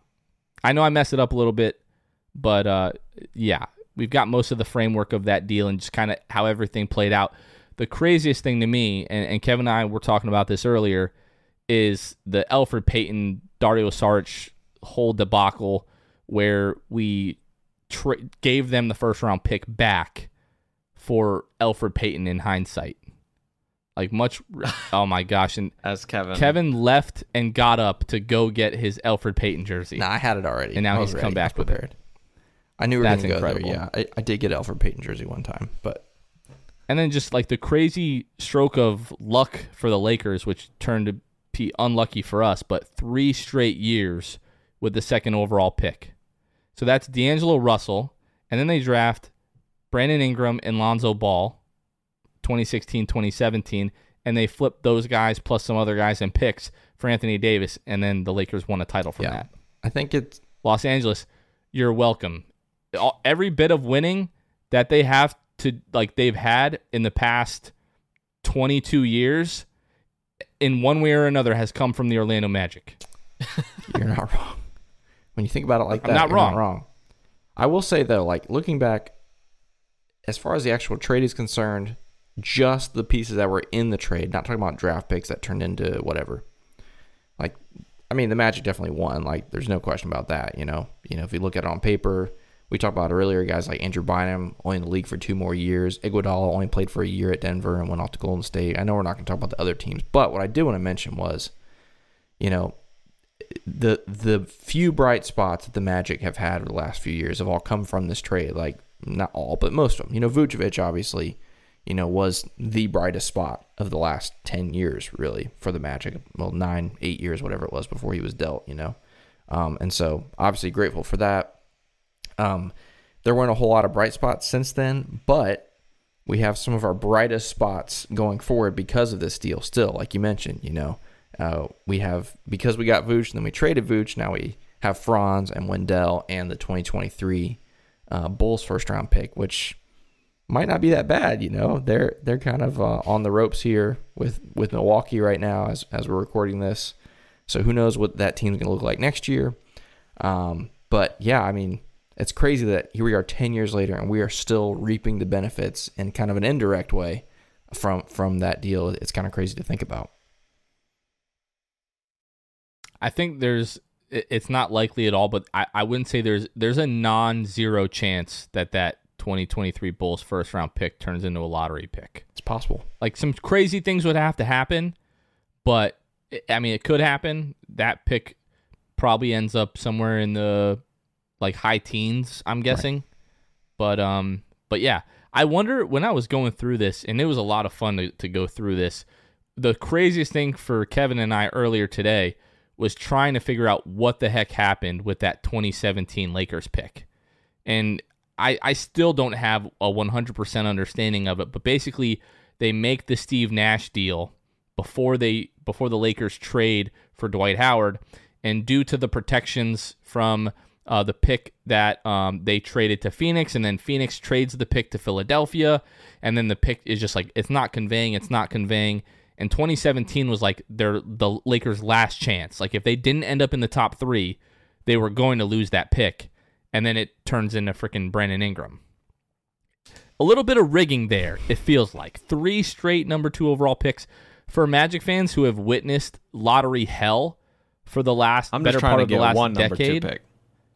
I know I messed it up a little bit, but uh, yeah, we've got most of the framework of that deal and just kind of how everything played out. The craziest thing to me, and, and Kevin and I were talking about this earlier, is the Elfrid Payton Dario Saric whole debacle where we tra- gave them the first round pick back for Elfrid Payton in hindsight. Like much, oh my gosh! And As Kevin. Kevin left and got up to go get his Elfrid Payton jersey. Nah, I had it already. And now he's come back with it. I knew we were That's going to go incredible. there. Yeah, I, I did get Elfrid Payton jersey one time, but And then just like the crazy stroke of luck for the Lakers, which turned to be unlucky for us, but three straight years with the second overall pick. So that's D'Angelo Russell. And then they draft Brandon Ingram and Lonzo Ball, 2016, 2017. And they flipped those guys plus some other guys and picks for Anthony Davis. And then the Lakers won a title from yeah, that. I think it's Los Angeles, you're welcome. All- Every bit of winning that they have to like they've had in the past 22 years in one way or another has come from the Orlando Magic. you're not wrong. When you think about it like I'm that, not you're wrong. not wrong. I will say though, like looking back, as far as the actual trade is concerned, just the pieces that were in the trade, not talking about draft picks that turned into whatever. Like, I mean, the Magic definitely won. Like, there's no question about that. You know, you know, if you look at it on paper, we talked about earlier, guys like Andrew Bynum only in the league for two more years. Iguodala only played for a year at Denver and went off to Golden State. I know we're not going to talk about the other teams, but what I did want to mention was, you know, the the few bright spots that the Magic have had over the last few years have all come from this trade. Like not all, but most of them. You know, Vucevic obviously, you know, was the brightest spot of the last ten years, really, for the Magic. Well, nine, eight years, whatever it was before he was dealt. You know, um, and so obviously grateful for that. Um, there weren't a whole lot of bright spots since then, but we have some of our brightest spots going forward because of this deal. Still, like you mentioned, you know, uh, we have because we got Vooch and then we traded Vooch. Now we have Franz and Wendell and the 2023 uh, Bulls first round pick, which might not be that bad. You know, they're they're kind of uh, on the ropes here with with Milwaukee right now as as we're recording this. So who knows what that team's going to look like next year? Um, but yeah, I mean, it's crazy that here we are 10 years later and we are still reaping the benefits in kind of an indirect way from from that deal. It's kind of crazy to think about. I think there's it's not likely at all, but I, I wouldn't say there's there's a non-zero chance that that 2023 Bulls first round pick turns into a lottery pick. It's possible. Like some crazy things would have to happen, but I mean it could happen. That pick probably ends up somewhere in the like high teens, I'm guessing. But um but yeah, I wonder when I was going through this and it was a lot of fun to, to go through this. The craziest thing for Kevin and I earlier today was trying to figure out what the heck happened with that 2017 Lakers pick. And I, I still don't have a 100% understanding of it, but basically they make the Steve Nash deal before they before the Lakers trade for Dwight Howard, and due to the protections from uh, the pick that um, they traded to Phoenix, and then Phoenix trades the pick to Philadelphia, and then the pick is just like it's not conveying, it's not conveying. And 2017 was like their the Lakers' last chance. Like if they didn't end up in the top three, they were going to lose that pick, and then it turns into freaking Brandon Ingram. a little bit of rigging there. It feels like three straight number two overall picks for Magic fans who have witnessed lottery hell for the last I'm better part to of the last one number two decade.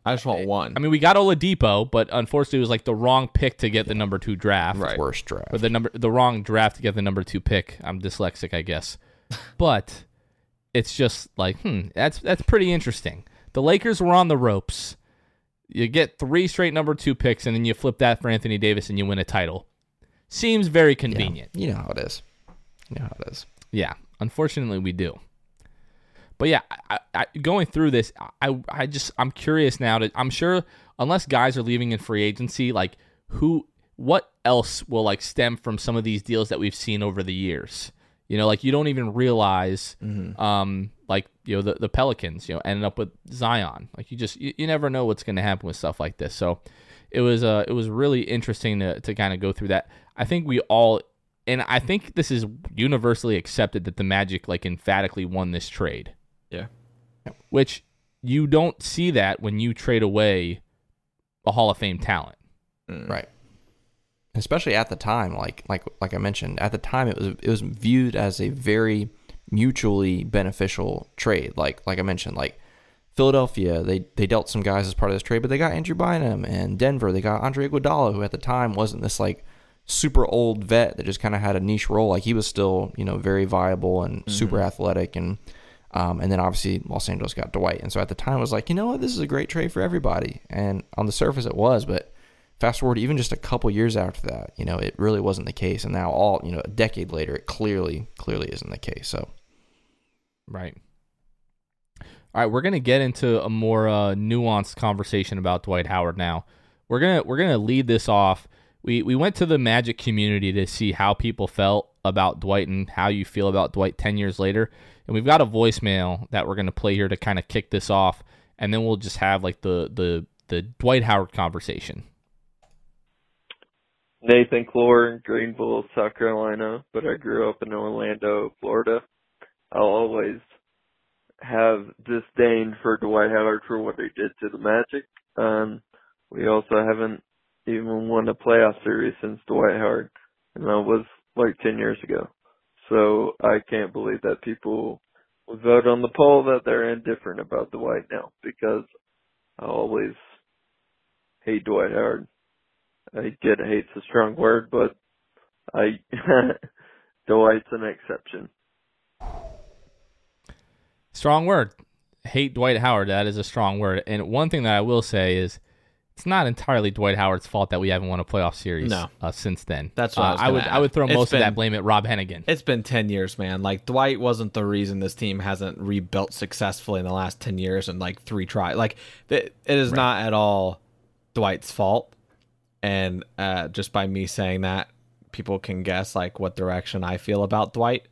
Pick. I just want one. I mean, we got Oladipo, but unfortunately, it was like the wrong pick to get the number two draft. Right. Worst draft. Or the number, the wrong draft to get the number two pick. I'm dyslexic, I guess, but it's just like, hmm, that's that's pretty interesting. The Lakers were on the ropes. You get three straight number two picks, and then you flip that for Anthony Davis, and you win a title. Seems very Yeah. convenient. You know how it is. You know how it is. Yeah, unfortunately, we do. But yeah, I, I, going through this, I, I just I'm curious now. To I'm sure unless guys are leaving in free agency, like who, what else will like stem from some of these deals that we've seen over the years? You know, like you don't even realize, um, like you know the the Pelicans, you know, ended up with Zion. Like you just you, you never know what's going to happen with stuff like this. So it was uh it was really interesting to to kind of go through that. I think we all and I think this is universally accepted that the Magic like emphatically won this trade, yeah. which you don't see that when you trade away a Hall of Fame talent. Mm. Right. Especially at the time, like like like I mentioned, at the time it was it was viewed as a very mutually beneficial trade. Like like I mentioned, like Philadelphia, they they dealt some guys as part of this trade, but they got Andrew Bynum and Denver, they got Andre Iguodala, who at the time wasn't this like super old vet that just kind of had a niche role. Like he was still you know very viable and mm-hmm. super athletic and. Um, and then obviously Los Angeles got Dwight, and so at the time it was like, you know what, this is a great trade for everybody. And on the surface it was, but fast forward even just a couple years after that, you know, it really wasn't the case. And now all you know, a decade later, it clearly clearly isn't the case. So Right. All right, we're gonna get into a more uh, nuanced conversation about Dwight Howard now. We're gonna we're gonna lead this off. We we went to the Magic community to see how people felt about Dwight and how you feel about Dwight ten years later, and we've got a voicemail that we're gonna play here to kind of kick this off, and then we'll just have like the the the Dwight Howard conversation. Nathan Clore, Greenville, South Carolina, but I grew up in Orlando, Florida. I'll always have disdain for Dwight Howard for what he did to the Magic. Um, we also haven't even won a playoff series since Dwight Howard, and that was like 10 years ago. So I can't believe that people vote on the poll that they're indifferent about Dwight now because I always hate Dwight Howard. I get hate's a strong word, but I Dwight's an exception. Strong word. Hate Dwight Howard. That is a strong word. And one thing that I will say is, it's not entirely Dwight Howard's fault that we haven't won a playoff series No. uh, since then. That's what uh, I was I would. add. I would throw It's most of that blame at Rob Hennigan. It's been 10 years, man. Like, Dwight wasn't the reason this team hasn't rebuilt successfully in the last 10 years and like three tries. Like, it, it is not at all Dwight's fault. And uh, just by me saying that, people can guess like what direction I feel about Dwight.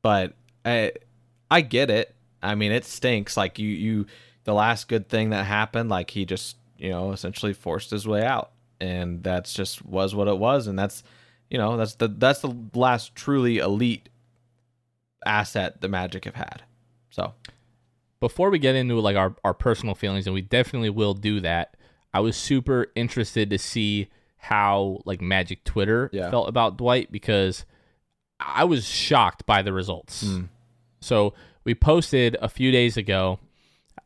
But I, I get it. I mean, it stinks. Like, you, you, the last good thing that happened, like, he just, you know, essentially forced his way out. And that's just was what it was. And that's, you know, that's the that's the last truly elite asset the Magic have had. So Before we get into like our, our personal feelings, and we definitely will do that, I was super interested to see how like Magic Twitter Yeah. felt about Dwight because I was shocked by the results. Mm. So we posted a few days ago.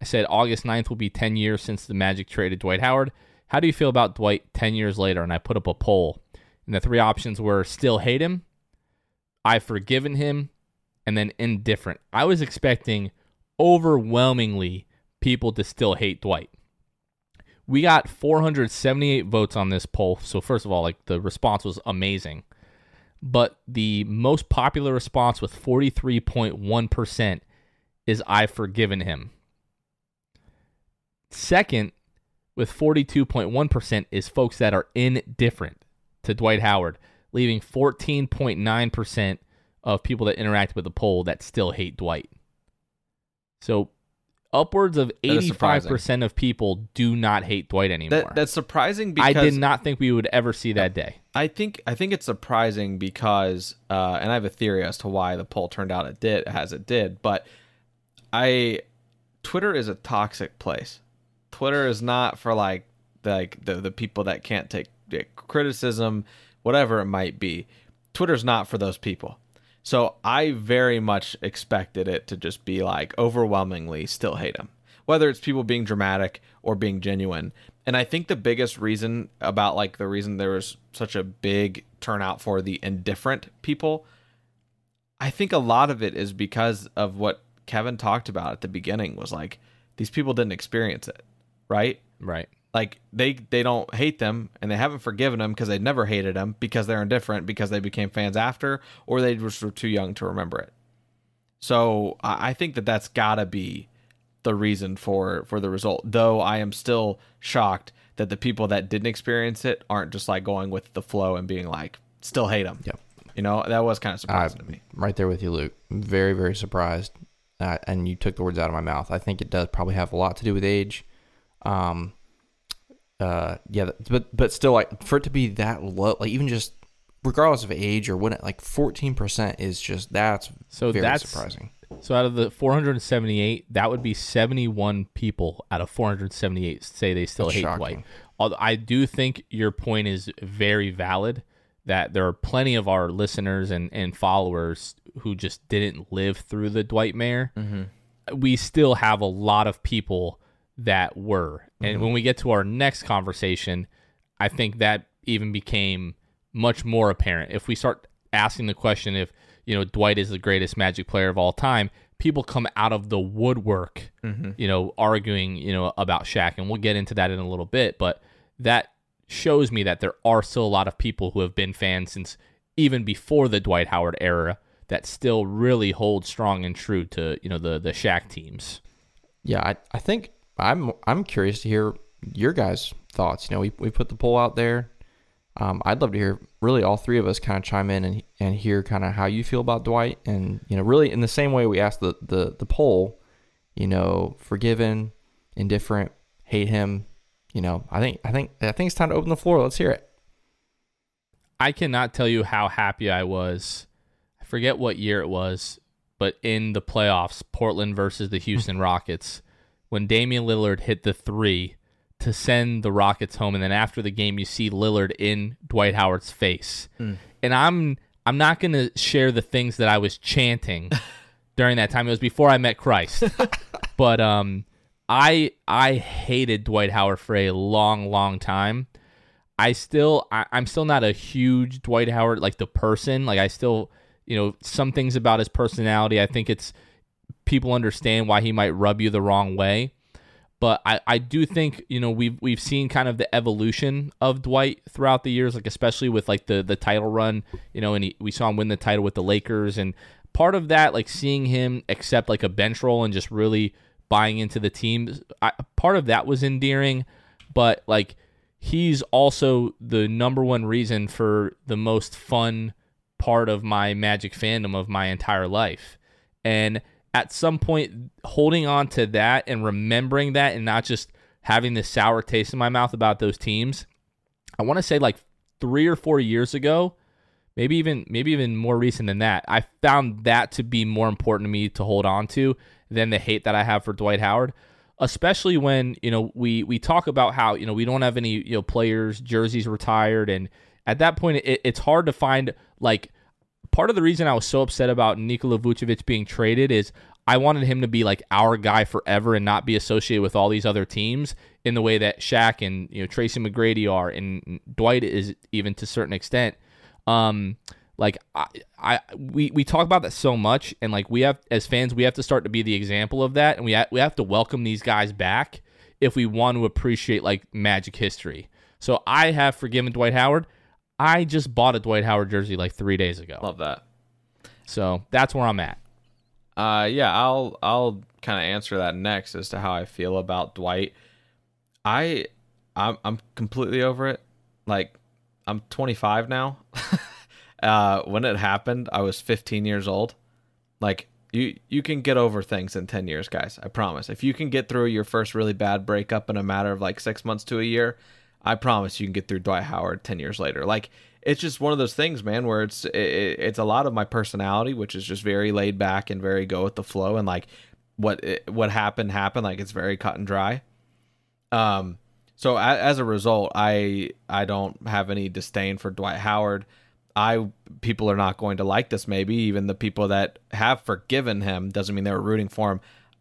I said August 9th will be 10 years since the Magic traded Dwight Howard. How do you feel about Dwight 10 years later? And I put up a poll. And the three options were still hate him, I've forgiven him, and then indifferent. I was expecting overwhelmingly people to still hate Dwight. We got 478 votes on this poll. So first of all, like the response was amazing. But the most popular response with 43.1% is I've forgiven him. Second, with 42.1% is folks that are indifferent to Dwight Howard, leaving 14.9% of people that interact with the poll that still hate Dwight. So upwards of 85% of people do not hate Dwight anymore. that that's surprising because I did not think we would ever see that day. I think I think it's surprising because uh, and I have a theory as to why the poll turned out it did as it did, but I Twitter is a toxic place. Twitter is not for like like the the people that can't take criticism whatever it might be. Twitter's not for those people. So I very much expected it to just be like overwhelmingly still hate him, whether it's people being dramatic or being genuine. And I think the biggest reason about like the reason there was such a big turnout for the indifferent people, I think a lot of it is because of what Kevin talked about at the beginning was like these people didn't experience it, right? Right. Like they they don't hate them and they haven't forgiven them because they never hated them because they're indifferent because they became fans after or they just were too young to remember it. So I I think that that's gotta be the reason for for the result. Though I am still shocked that the people that didn't experience it aren't just like going with the flow and being like still hate them. Yep. You know that was kind of surprising I'm to me. right there with you, Luke. Very, very surprised. Uh, and you took the words out of my mouth. I think it does probably have a lot to do with age. Um, uh, yeah, but but still, like for it to be that low, like even just regardless of age or what, like 14 percent is just that's So that's- surprising. So out of the 478, that would be 71 people out of 478 say they still That's hate shocking. Dwight. Although I do think your point is very valid that there are plenty of our listeners and, and followers who just didn't live through the Dwightmare. We still have a lot of people that were. And mm-hmm. when we get to our next conversation, I think that even became much more apparent. If we start asking the question if, you know, Dwight is the greatest magic player of all time, people come out of the woodwork, mm-hmm. you know, arguing, you know, about Shaq. And we'll get into that in a little bit. But that shows me that there are still a lot of people who have been fans since even before the Dwight Howard era that still really hold strong and true to, you know, the, the Shaq teams. Yeah, I, I think I'm I'm curious to hear your guys' thoughts. You know, we we put the poll out there. Um, I'd love to hear really all three of us kind of chime in and and hear kind of how you feel about Dwight, and you know, really in the same way we asked the the the poll. You know, forgiven, indifferent, hate him. You know, I think I think I think it's time to open the floor. Let's hear it. I cannot tell you how happy I was. I forget what year it was, but in the playoffs, Portland versus the Houston Rockets, when Damian Lillard hit the three to send the Rockets home, and then after the game, you see Lillard in Dwight Howard's face, and I'm I'm not gonna share the things that I was chanting during that time. It was before I met Christ, but um, I I hated Dwight Howard for a long, long time. I still I, I'm still not a huge Dwight Howard like the person. Like I still you know some things about his personality. I think it's people understand why he might rub you the wrong way. But I, I do think you know we've we've seen kind of the evolution of Dwight throughout the years, like especially with like the the title run, you know, and he, we saw him win the title with the Lakers, and part of that, like seeing him accept like a bench role and just really buying into the team, I, part of that was endearing, but like he's also the number one reason for the most fun part of my Magic fandom of my entire life. And at some point, holding on to that and remembering that and not just having this sour taste in my mouth about those teams, I want to say like three or four years ago, maybe even maybe even more recent than that, I found that to be more important to me to hold on to than the hate that I have for Dwight Howard especially when you know we we talk about how you know we don't have any you know players jerseys retired and at that point it, it's hard to find like part of the reason I was so upset about Nikola Vucevic being traded is I wanted him to be like our guy forever and not be associated with all these other teams in the way that Shaq and you know Tracy McGrady are and Dwight is even to a certain extent. Um, like I, I we, we talk about that so much and like we have as fans we have to start to be the example of that and we ha- we have to welcome these guys back if we want to appreciate like magic history so i have forgiven dwight howard i just bought a dwight howard jersey like three days ago Love that. so that's where i'm at Uh, yeah, I'll I'll kind of answer that next as to how I feel about Dwight. I I'm I'm completely over it. Like I'm 25 now. uh, when it happened, I was 15 years old. Like you you can get over things in 10 years, guys. I promise. If you can get through your first really bad breakup in a matter of like six months to a year, I promise you can get through Dwight Howard 10 years later. Like it's just one of those things, man, where it's it, it's a lot of my personality, which is just very laid back and very go with the flow, and like what what happened happened. Like it's very cut and dry. Um, So a, as a result, I I don't have any disdain for Dwight Howard. I people are not going to like this. Maybe even the people that have forgiven him doesn't mean they were rooting for him.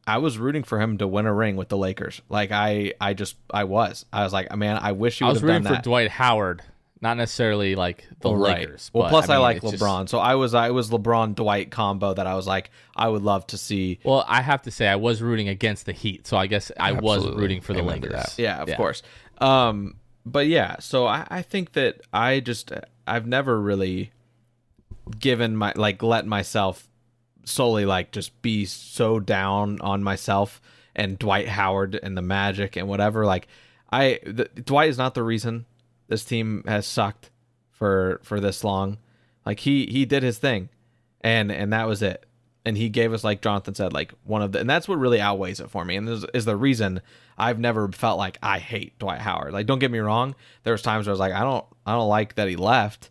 I was rooting for him to win a ring with the Lakers. Like I, I just, I was. I was like, man, I wish he I was rooting for. Dwight Howard, not necessarily like the right. Lakers. Well, but, plus I, mean, like it's just- LeBron, so I was, I was LeBron Dwight combo that I was like, I would love to see. well, I have to say I was rooting against the Heat, so I guess I was rooting for the Lakers. that. Yeah, of course. Um, but yeah, so I, I think that I just, I've never really given my like let myself solely like just be so down on myself and Dwight Howard and the Magic and whatever. Like I the, Dwight is not the reason this team has sucked for for this long. Like he he did his thing, and and that was it. And he gave us like Jonathan said like one of the and that's what really outweighs it for me. And this is the reason I've never felt like I hate Dwight Howard. Like don't get me wrong, there was times where I was like I don't I don't like that he left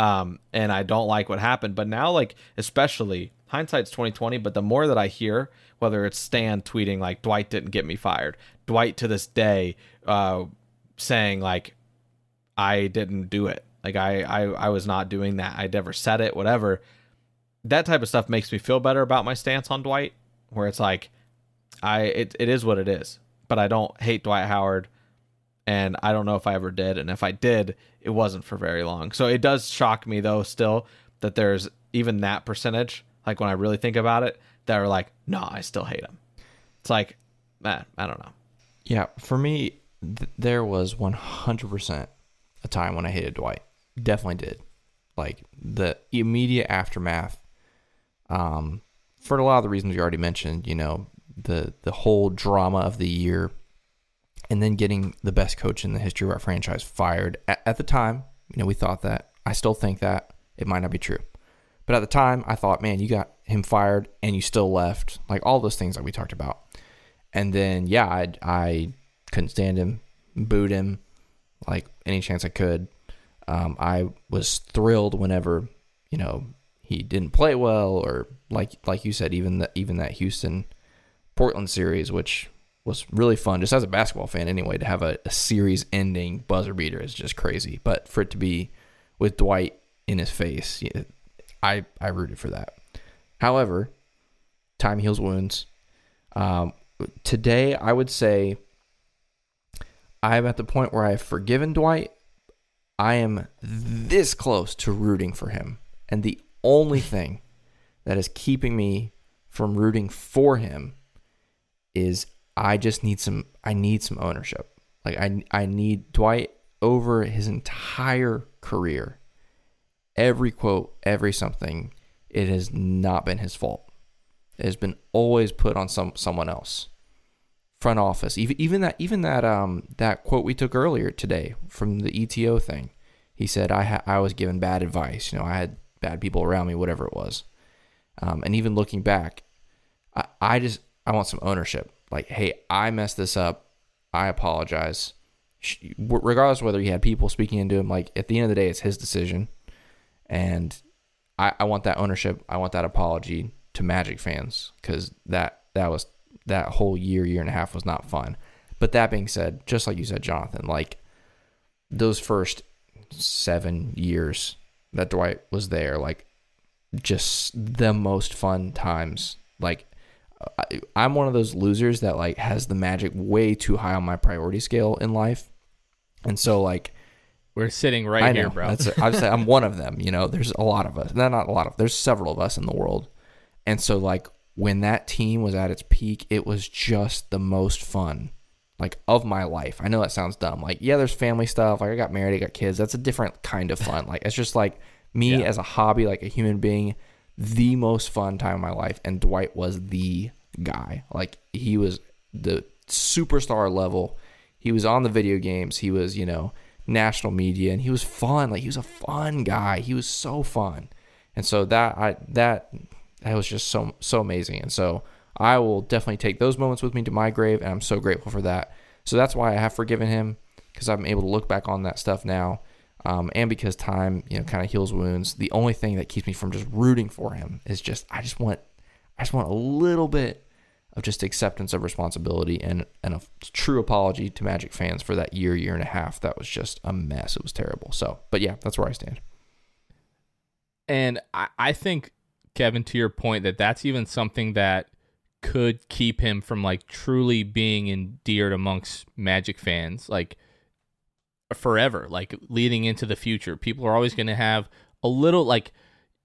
um, and I don't like what happened. But now, like especially hindsight's twenty twenty. But the more that I hear, whether it's Stan tweeting like Dwight didn't get me fired, Dwight to this day uh, saying like I didn't do it, like I, I I was not doing that, I never said it, whatever. That type of stuff makes me feel better about my stance on Dwight, where it's like I it, it is what it is, but I don't hate Dwight Howard and I don't know if I ever did. And if I did, it wasn't for very long. So it does shock me though, still that there's even that percentage. Like when I really think about it, that are like, no, I still hate him. It's like, man, I don't know. Yeah, for me, th- there was 100% a time when I hated Dwight. Definitely did. Like the immediate aftermath, um, for a lot of the reasons you already mentioned, you know, the the whole drama of the year, and then getting the best coach in the history of our franchise fired. At, at the time, you know, we thought that. I still think that it might not be true, but at the time, I thought, man, you got him fired and you still left. Like all those things that we talked about. And then, yeah, I, I couldn't stand him, booed him like any chance I could. Um, I was thrilled whenever, you know, he didn't play well or like like you said, even the, even that Houston Portland series, which was really fun, just as a basketball fan anyway, to have a, a series ending buzzer beater is just crazy. But for it to be with Dwight in his face, I I rooted for that. However, time heals wounds. Um, today, I would say I'm at the point where I've forgiven Dwight. I am this close to rooting for him. And the only thing that is keeping me from rooting for him is I just need some I need some ownership. Like I I need Dwight over his entire career. Every quote, every something, it has not been his fault. It has been always put on some someone else. Front office, even even that even that um that quote we took earlier today from the ETO thing. He said I ha- I was given bad advice. You know, I had bad people around me, whatever it was. Um, and even looking back, I, I just I want some ownership. Like, hey, I messed this up. I apologize. Regardless whether he had people speaking into him, like at the end of the day, it's his decision, and I, I want that ownership. I want that apology to Magic fans because that that was that whole year, year and a half was not fun. But that being said, just like you said, Jonathan, like those first seven years that Dwight was there, like just the most fun times. Like I, I'm one of those losers that like has the Magic way too high on my priority scale in life, and so like We're sitting right I know here, bro. That's I'd say I'm one of them. You know, there's a lot of us. No, not a lot of. There's several of us in the world, and so like when that team was at its peak, it was just the most fun, like of my life. I know that sounds dumb. Like yeah, there's family stuff. Like I got married, I got kids. That's a different kind of fun. like it's just like me Yeah. as a hobby, like a human being, the most fun time of my life. And Dwight was the guy. Like he was the superstar level. He was on the video games. He was, you know, national media, and he was fun. Like he was a fun guy. He was so fun, and so that I that that was just so so amazing. And so I will definitely take those moments with me to my grave, and I'm so grateful for that. So that's why I have forgiven him because I'm able to look back on that stuff now, um, and because time, you know, kind of heals wounds. The only thing that keeps me from just rooting for him is just I just want I just want a little bit of just acceptance of responsibility and and a true apology to Magic fans for that year, year and a half. That was just a mess. It was terrible. So, but yeah, that's where I stand. And I, I think, Kevin, to your point, that that's even something that could keep him from like truly being endeared amongst Magic fans, like forever, like leading into the future. People are always going to have a little like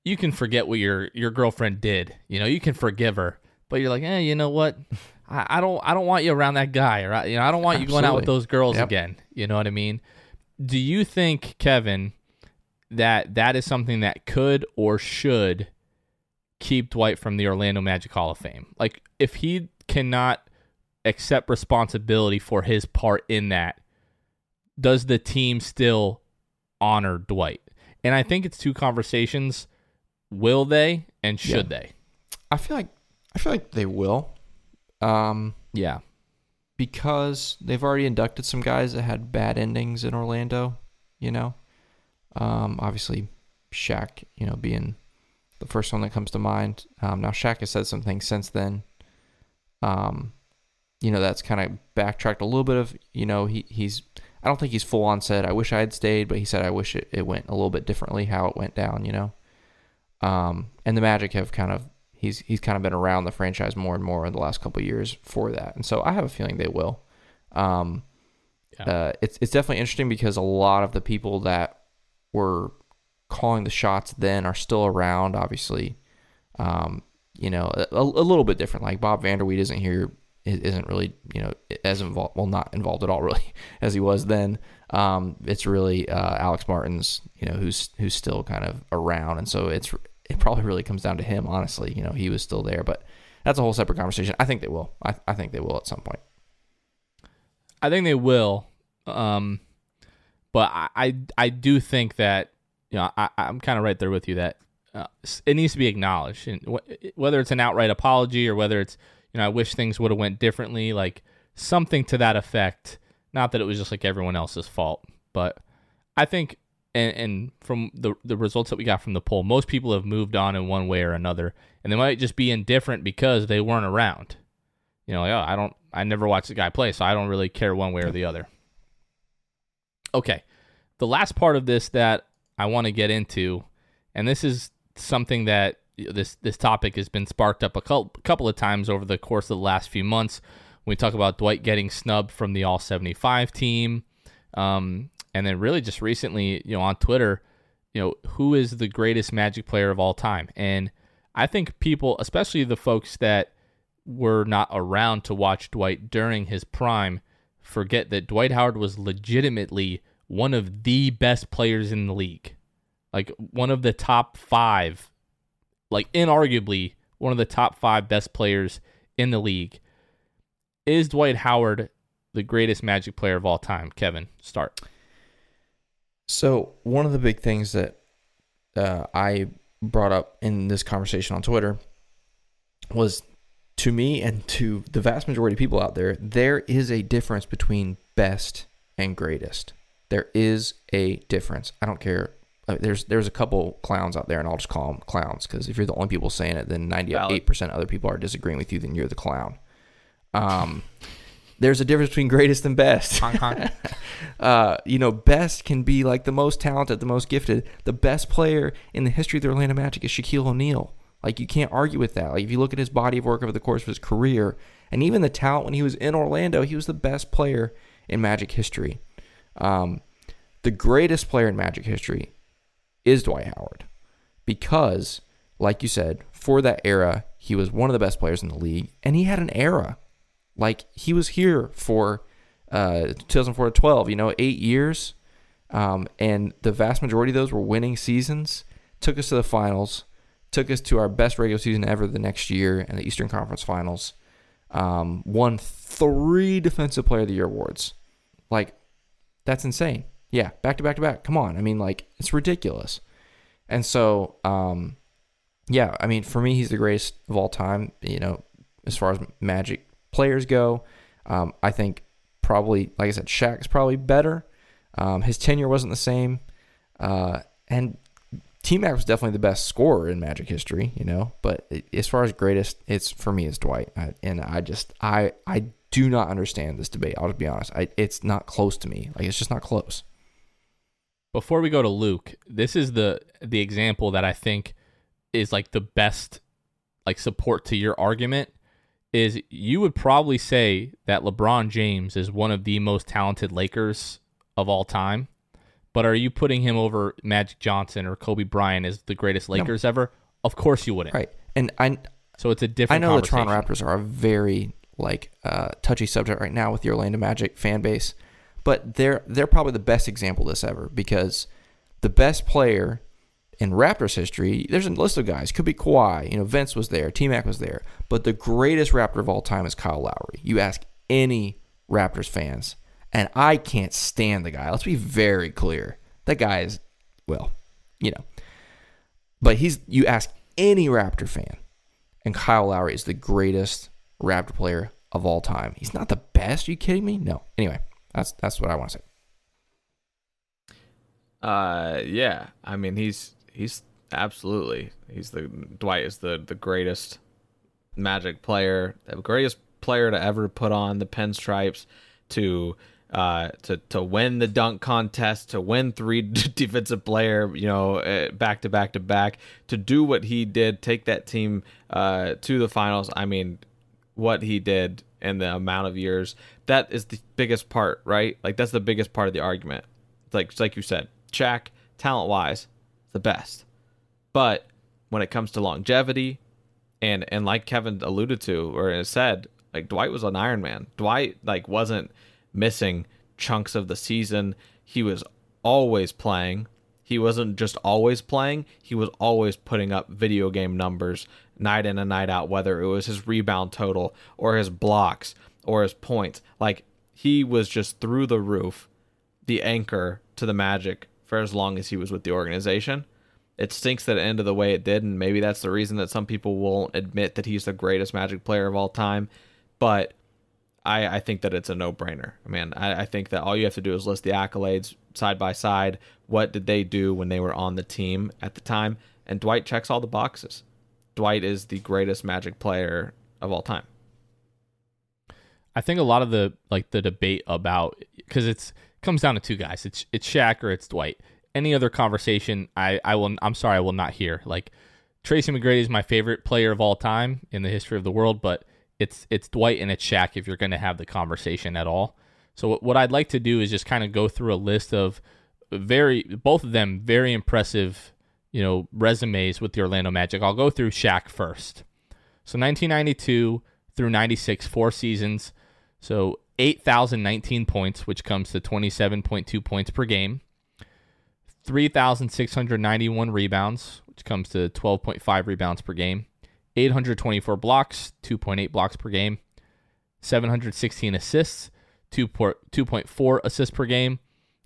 you can forget what your your girlfriend did. You know, you can forgive her, but you're like, eh, you know what? I, I don't I don't want you around that guy, right? You know, I don't want you going out with those girls Yep. again. You know what I mean? Do you think, Kevin, that that is something that could or should keep Dwight from the Orlando Magic Hall of Fame? Like, if he cannot accept responsibility for his part in that, does the team still honor Dwight? And I think it's two conversations. Will they and should they? I feel like I feel like they will, um, Yeah. because they've already inducted some guys that had bad endings in Orlando. You know, um, obviously Shaq, you know, being the first one that comes to mind. Um, now Shaq has said some things since then. Um, you know, that's kind of backtracked a little bit of, you know, he he's I don't think he's full on said I wish I had stayed, but he said I wish it, it went a little bit differently how it went down, you know. Um, and the Magic have kind of he's he's kind of been around the franchise more and more in the last couple of years for that, and so I have a feeling they will. Um, Yeah. uh, it's it's definitely interesting because a lot of the people that were calling the shots then are still around. Obviously, um, you know, a, a little bit different. Like Bob Vander Weide isn't here, isn't really you know as involved. Well, not involved at all really as he was then. Um, it's really uh, Alex Martins, you know, who's who's still kind of around, and so it's it probably really comes down to him. Honestly, you know, he was still there, but that's a whole separate conversation. I think they will. I, I think they will at some point. I think they will. Um, but I, I, I do think that you know I, I'm kind of right there with you that uh, it needs to be acknowledged, and wh- whether it's an outright apology or whether it's you know I wish things would have went differently, like something to that effect. Not that it was just like everyone else's fault, but I think, and, and from the the results that we got from the poll, most people have moved on in one way or another, and they might just be indifferent because they weren't around. You know, like, oh, I don't, I never watched the guy play, so I don't really care one way or the other. Okay, the last part of this that I want to get into, and this is something that this this topic has been sparked up a cou- couple of times over the course of the last few months. We talk about Dwight getting snubbed from the All 75 team, um, and then really just recently, you know, on Twitter, you know, who is the greatest Magic player of all time? And I think people, especially the folks that were not around to watch Dwight during his prime, forget that Dwight Howard was legitimately one of the best players in the league. Like one of the top five, like inarguably one of the top five best players in the league. Is Dwight Howard the greatest Magic player of all time? Kevin, start. So one of the big things that uh, I brought up in this conversation on Twitter was to me and to the vast majority of people out there, there is a difference between best and greatest. There is a difference. I don't care. Uh, there's there's a couple clowns out there, and I'll just call them clowns because if you're the only people saying it, then 98% of other people are disagreeing with you. Then you're the clown. Um, there's a difference between greatest and best. uh, you know, best can be like the most talented, the most gifted. The best player in the history of the Orlando Magic is Shaquille O'Neal. Like you can't argue with that. Like if you look at his body of work over the course of his career, and even the talent when he was in Orlando, he was the best player in Magic history. Um, the greatest player in Magic history is Dwight Howard, because, like you said, for that era, he was one of the best players in the league, and he had an era. Like he was here for uh, 2004 to 12, you know, eight years. Um, and the vast majority of those were winning seasons, took us to the finals, took us to our best regular season ever the next year in the Eastern Conference Finals, um, won three Defensive Player of the Year awards. Like, that's insane. Yeah, back to back to back. Come on. I mean, like, it's ridiculous. And so, um, yeah, I mean, for me, he's the greatest of all time, you know, as far as Magic players go. Um, I think probably, like I said, Shaq's probably better. Um, his tenure wasn't the same. Uh, and T Mac was definitely the best scorer in Magic history, you know. But as far as greatest, it's for me, it's Dwight, I, and I just I I do not understand this debate. I'll just be honest. I, it's not close to me. Like it's just not close. Before we go to Luke, this is the the example that I think is like the best like support to your argument is you would probably say that LeBron James is one of the most talented Lakers of all time. But are you putting him over Magic Johnson or Kobe Bryant as the greatest Lakers no. ever? Of course you wouldn't. Right. And I so it's a different I know the Toronto Raptors are a very like uh, touchy subject right now with the Orlando Magic fan base, but they're they're probably the best example of this ever because the best player in Raptors history, there's a list of guys. Could be Kawhi, you know, Vince was there, T Mac was there, but the greatest Raptor of all time is Kyle Lowry. You ask any Raptors fans, and I can't stand the guy. Let's be very clear. That guy is, well, you know, but he's. You ask any Raptor fan, and Kyle Lowry is the greatest Raptor player of all time. He's not the best. Are you kidding me? No. Anyway, that's that's what I want to say. Uh, yeah. I mean, he's he's absolutely he's the Dwight is the the greatest Magic player, the greatest player to ever put on the pinstripes, to uh, to to win the dunk contest, to win three defensive player, you know, eh, back to back to back, to do what he did, take that team uh, to the finals. I mean, what he did in the amount of years, that is the biggest part, right? Like that's the biggest part of the argument. Like like you said, Shaq, talent wise, the best. But when it comes to longevity, and and like Kevin alluded to or said, like Dwight was an Iron Man. Dwight like wasn't missing chunks of the season. He was always playing. He wasn't just always playing, he was always putting up video game numbers night in and night out, whether it was his rebound total or his blocks or his points. Like he was just through the roof, the anchor to the Magic for as long as he was with the organization. It stinks that it ended the way it did, and maybe that's the reason that some people won't admit that he's the greatest Magic player of all time. But I, I think that it's a no brainer. I mean, I, I think that all you have to do is list the accolades side by side. What did they do when they were on the team at the time? And Dwight checks all the boxes. Dwight is the greatest Magic player of all time. I think a lot of the like the debate about because it's comes down to two guys. It's it's Shaq or it's Dwight. Any other conversation, I I will. I'm sorry, I will not hear. Like Tracy McGrady is my favorite player of all time in the history of the world, but it's it's Dwight and it's Shaq if you're going to have the conversation at all. So what I'd like to do is just kind of go through a list of very both of them very impressive, you know, resumes with the Orlando Magic. I'll go through Shaq first. So 1992 through 96, four seasons. So 8,019 points, which comes to 27.2 points per game. 3,691 rebounds, which comes to 12.5 rebounds per game. 824 blocks, 2.8 blocks per game, 716 assists, 2.4 assists per game,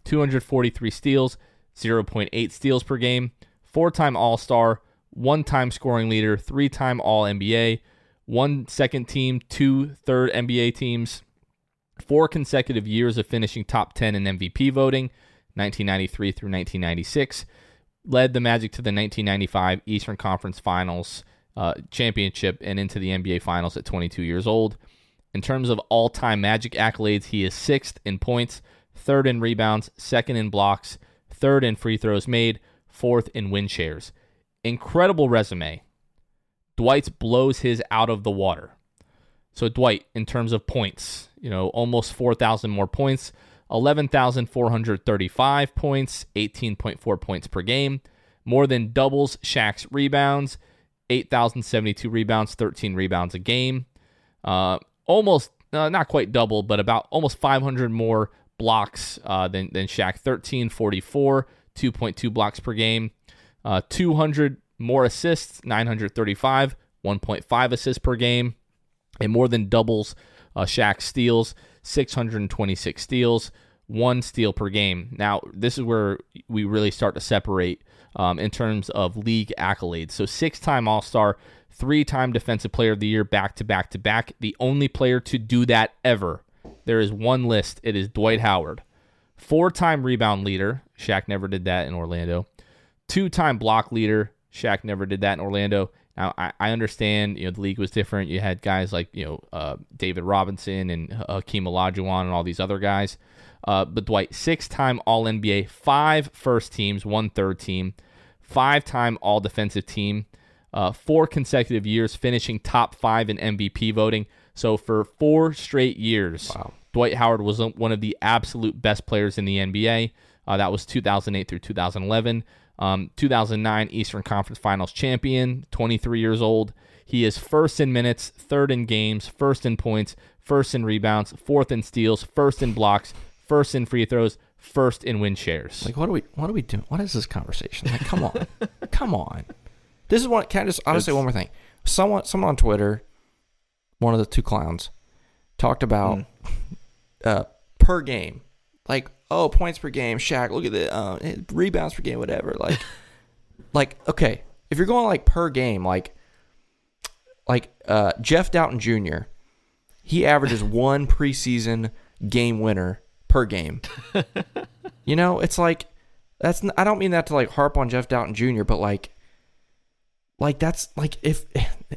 243 steals, 0.8 steals per game, four time All Star, one time scoring leader, three time All NBA, one second team, two third NBA teams, four consecutive years of finishing top 10 in MVP voting, 1993 through 1996, led the Magic to the 1995 Eastern Conference Finals uh, championship and into the NBA Finals at 22 years old. In terms of all time Magic accolades, he is sixth in points, third in rebounds, second in blocks, third in free throws made, fourth in win shares. Incredible resume. Dwight's blows his out of the water. So, Dwight, in terms of points, you know, almost 4,000 more points, 11,435 points, 18.4 points per game, more than doubles Shaq's rebounds, 8,072 rebounds, 13 rebounds a game. Uh, almost, uh, not quite double, but about almost 500 more blocks uh, than, than Shaq. 1344, 2.2 blocks per game. Uh, 200 more assists, 935, 1.5 assists per game. And more than doubles uh, Shaq steals, 626 steals, one steal per game. Now, this is where we really start to separate um, in terms of league accolades. So, six time All Star, three time Defensive Player of the Year, back to back to back. The only player to do that ever. There is one list. It is Dwight Howard. Four time rebound leader. Shaq never did that in Orlando. two-time block leader. Shaq never did that in Orlando. Now I, I understand, you know, the league was different. You had guys like you know uh, David Robinson and Hakeem Olajuwon and all these other guys. Uh, but Dwight, six-time All NBA, five first teams, one third team, five-time All Defensive Team, uh, four consecutive years finishing top five in MVP voting. So for four straight years, wow. Dwight Howard was one of the absolute best players in the NBA. Uh, that was 2008 through 2011. Um, 2009 Eastern Conference Finals champion, 23 years old. He is first in minutes, third in games, first in points, first in rebounds, fourth in steals, first in blocks, first in free throws, first in win shares. Like what are we what are we doing? What is this conversation? Like come on. come on. This is what can I just I'll say one more thing. Someone someone on Twitter, one of the two clowns, talked about mm. uh, per game. Like, oh, points per game, Shaq, look at the uh, rebounds per game, whatever. Like like, okay, if you're going like per game, like like uh, Jeff Dowtin Jr., he averages one preseason game winner per game. you know, it's like that's I don't mean that to like harp on Jeff Dowtin Jr., but like like that's like if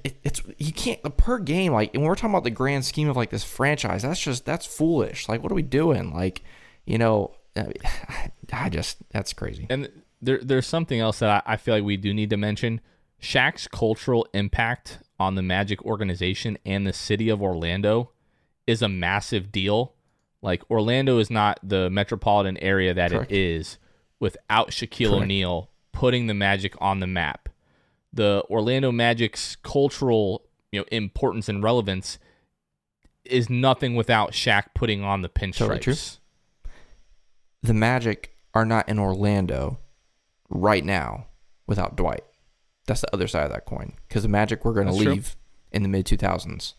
it, it's you can't the per game like when we're talking about the grand scheme of like this franchise that's just that's foolish like what are we doing like you know I just that's crazy and there there's something else that I, I feel like we do need to mention Shaq's cultural impact on the Magic organization and the city of Orlando is a massive deal like Orlando is not the metropolitan area that Correct. it is without Shaquille Correct. O'Neal putting the Magic on the map the Orlando Magic's cultural you know importance and relevance is nothing without Shaq putting on the pinstripes. Totally. The Magic are not in Orlando right now without Dwight. That's the other side of that coin. Because the Magic were going to leave true. in the mid 2000s,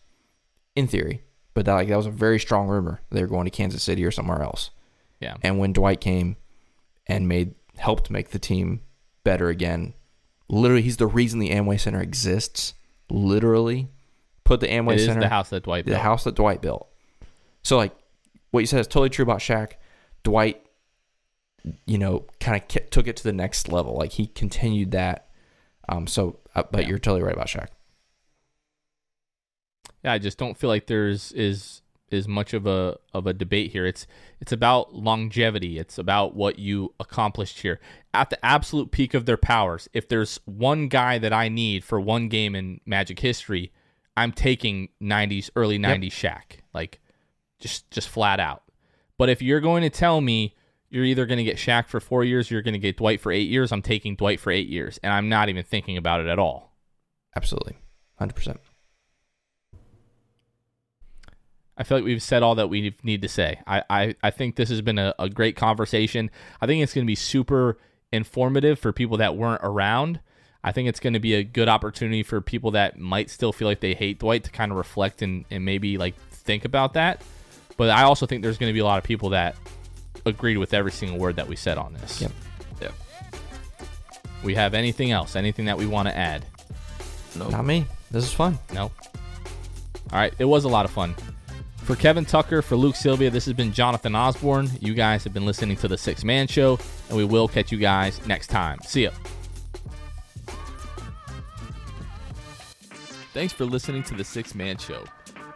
in theory. But that, like that was a very strong rumor. They were going to Kansas City or somewhere else. Yeah. And when Dwight came and made helped make the team better again, Literally, he's the reason the Amway Center exists. Literally, put the Amway it Center. the house that Dwight built. The house that Dwight built. So, like, what you said is totally true about Shaq. Dwight, you know, kind of took it to the next level. Like he continued that. Um. So, uh, but yeah. you're totally right about Shaq. Yeah, I just don't feel like there's is is much of a of a debate here. It's it's about longevity. It's about what you accomplished here at the absolute peak of their powers. If there's one guy that I need for one game in Magic history, I'm taking 90s early 90s yep. Shaq. Like just just flat out. But if you're going to tell me you're either going to get Shaq for 4 years or you're going to get Dwight for 8 years, I'm taking Dwight for 8 years and I'm not even thinking about it at all. Absolutely. 100%. I feel like we've said all that we need to say. I, I, I think this has been a, a great conversation. I think it's going to be super informative for people that weren't around. I think it's going to be a good opportunity for people that might still feel like they hate Dwight to kind of reflect and, and maybe like think about that. But I also think there's going to be a lot of people that agreed with every single word that we said on this. Yep. Yep. We have anything else? Anything that we want to add? No. Nope. Not me. This is fun. No. All right. It was a lot of fun. For Kevin Tucker, for Luke Sylvia, this has been Jonathan Osborne. You guys have been listening to The Sixth Man Show, and we will catch you guys next time. See ya. Thanks for listening to The Sixth Man Show.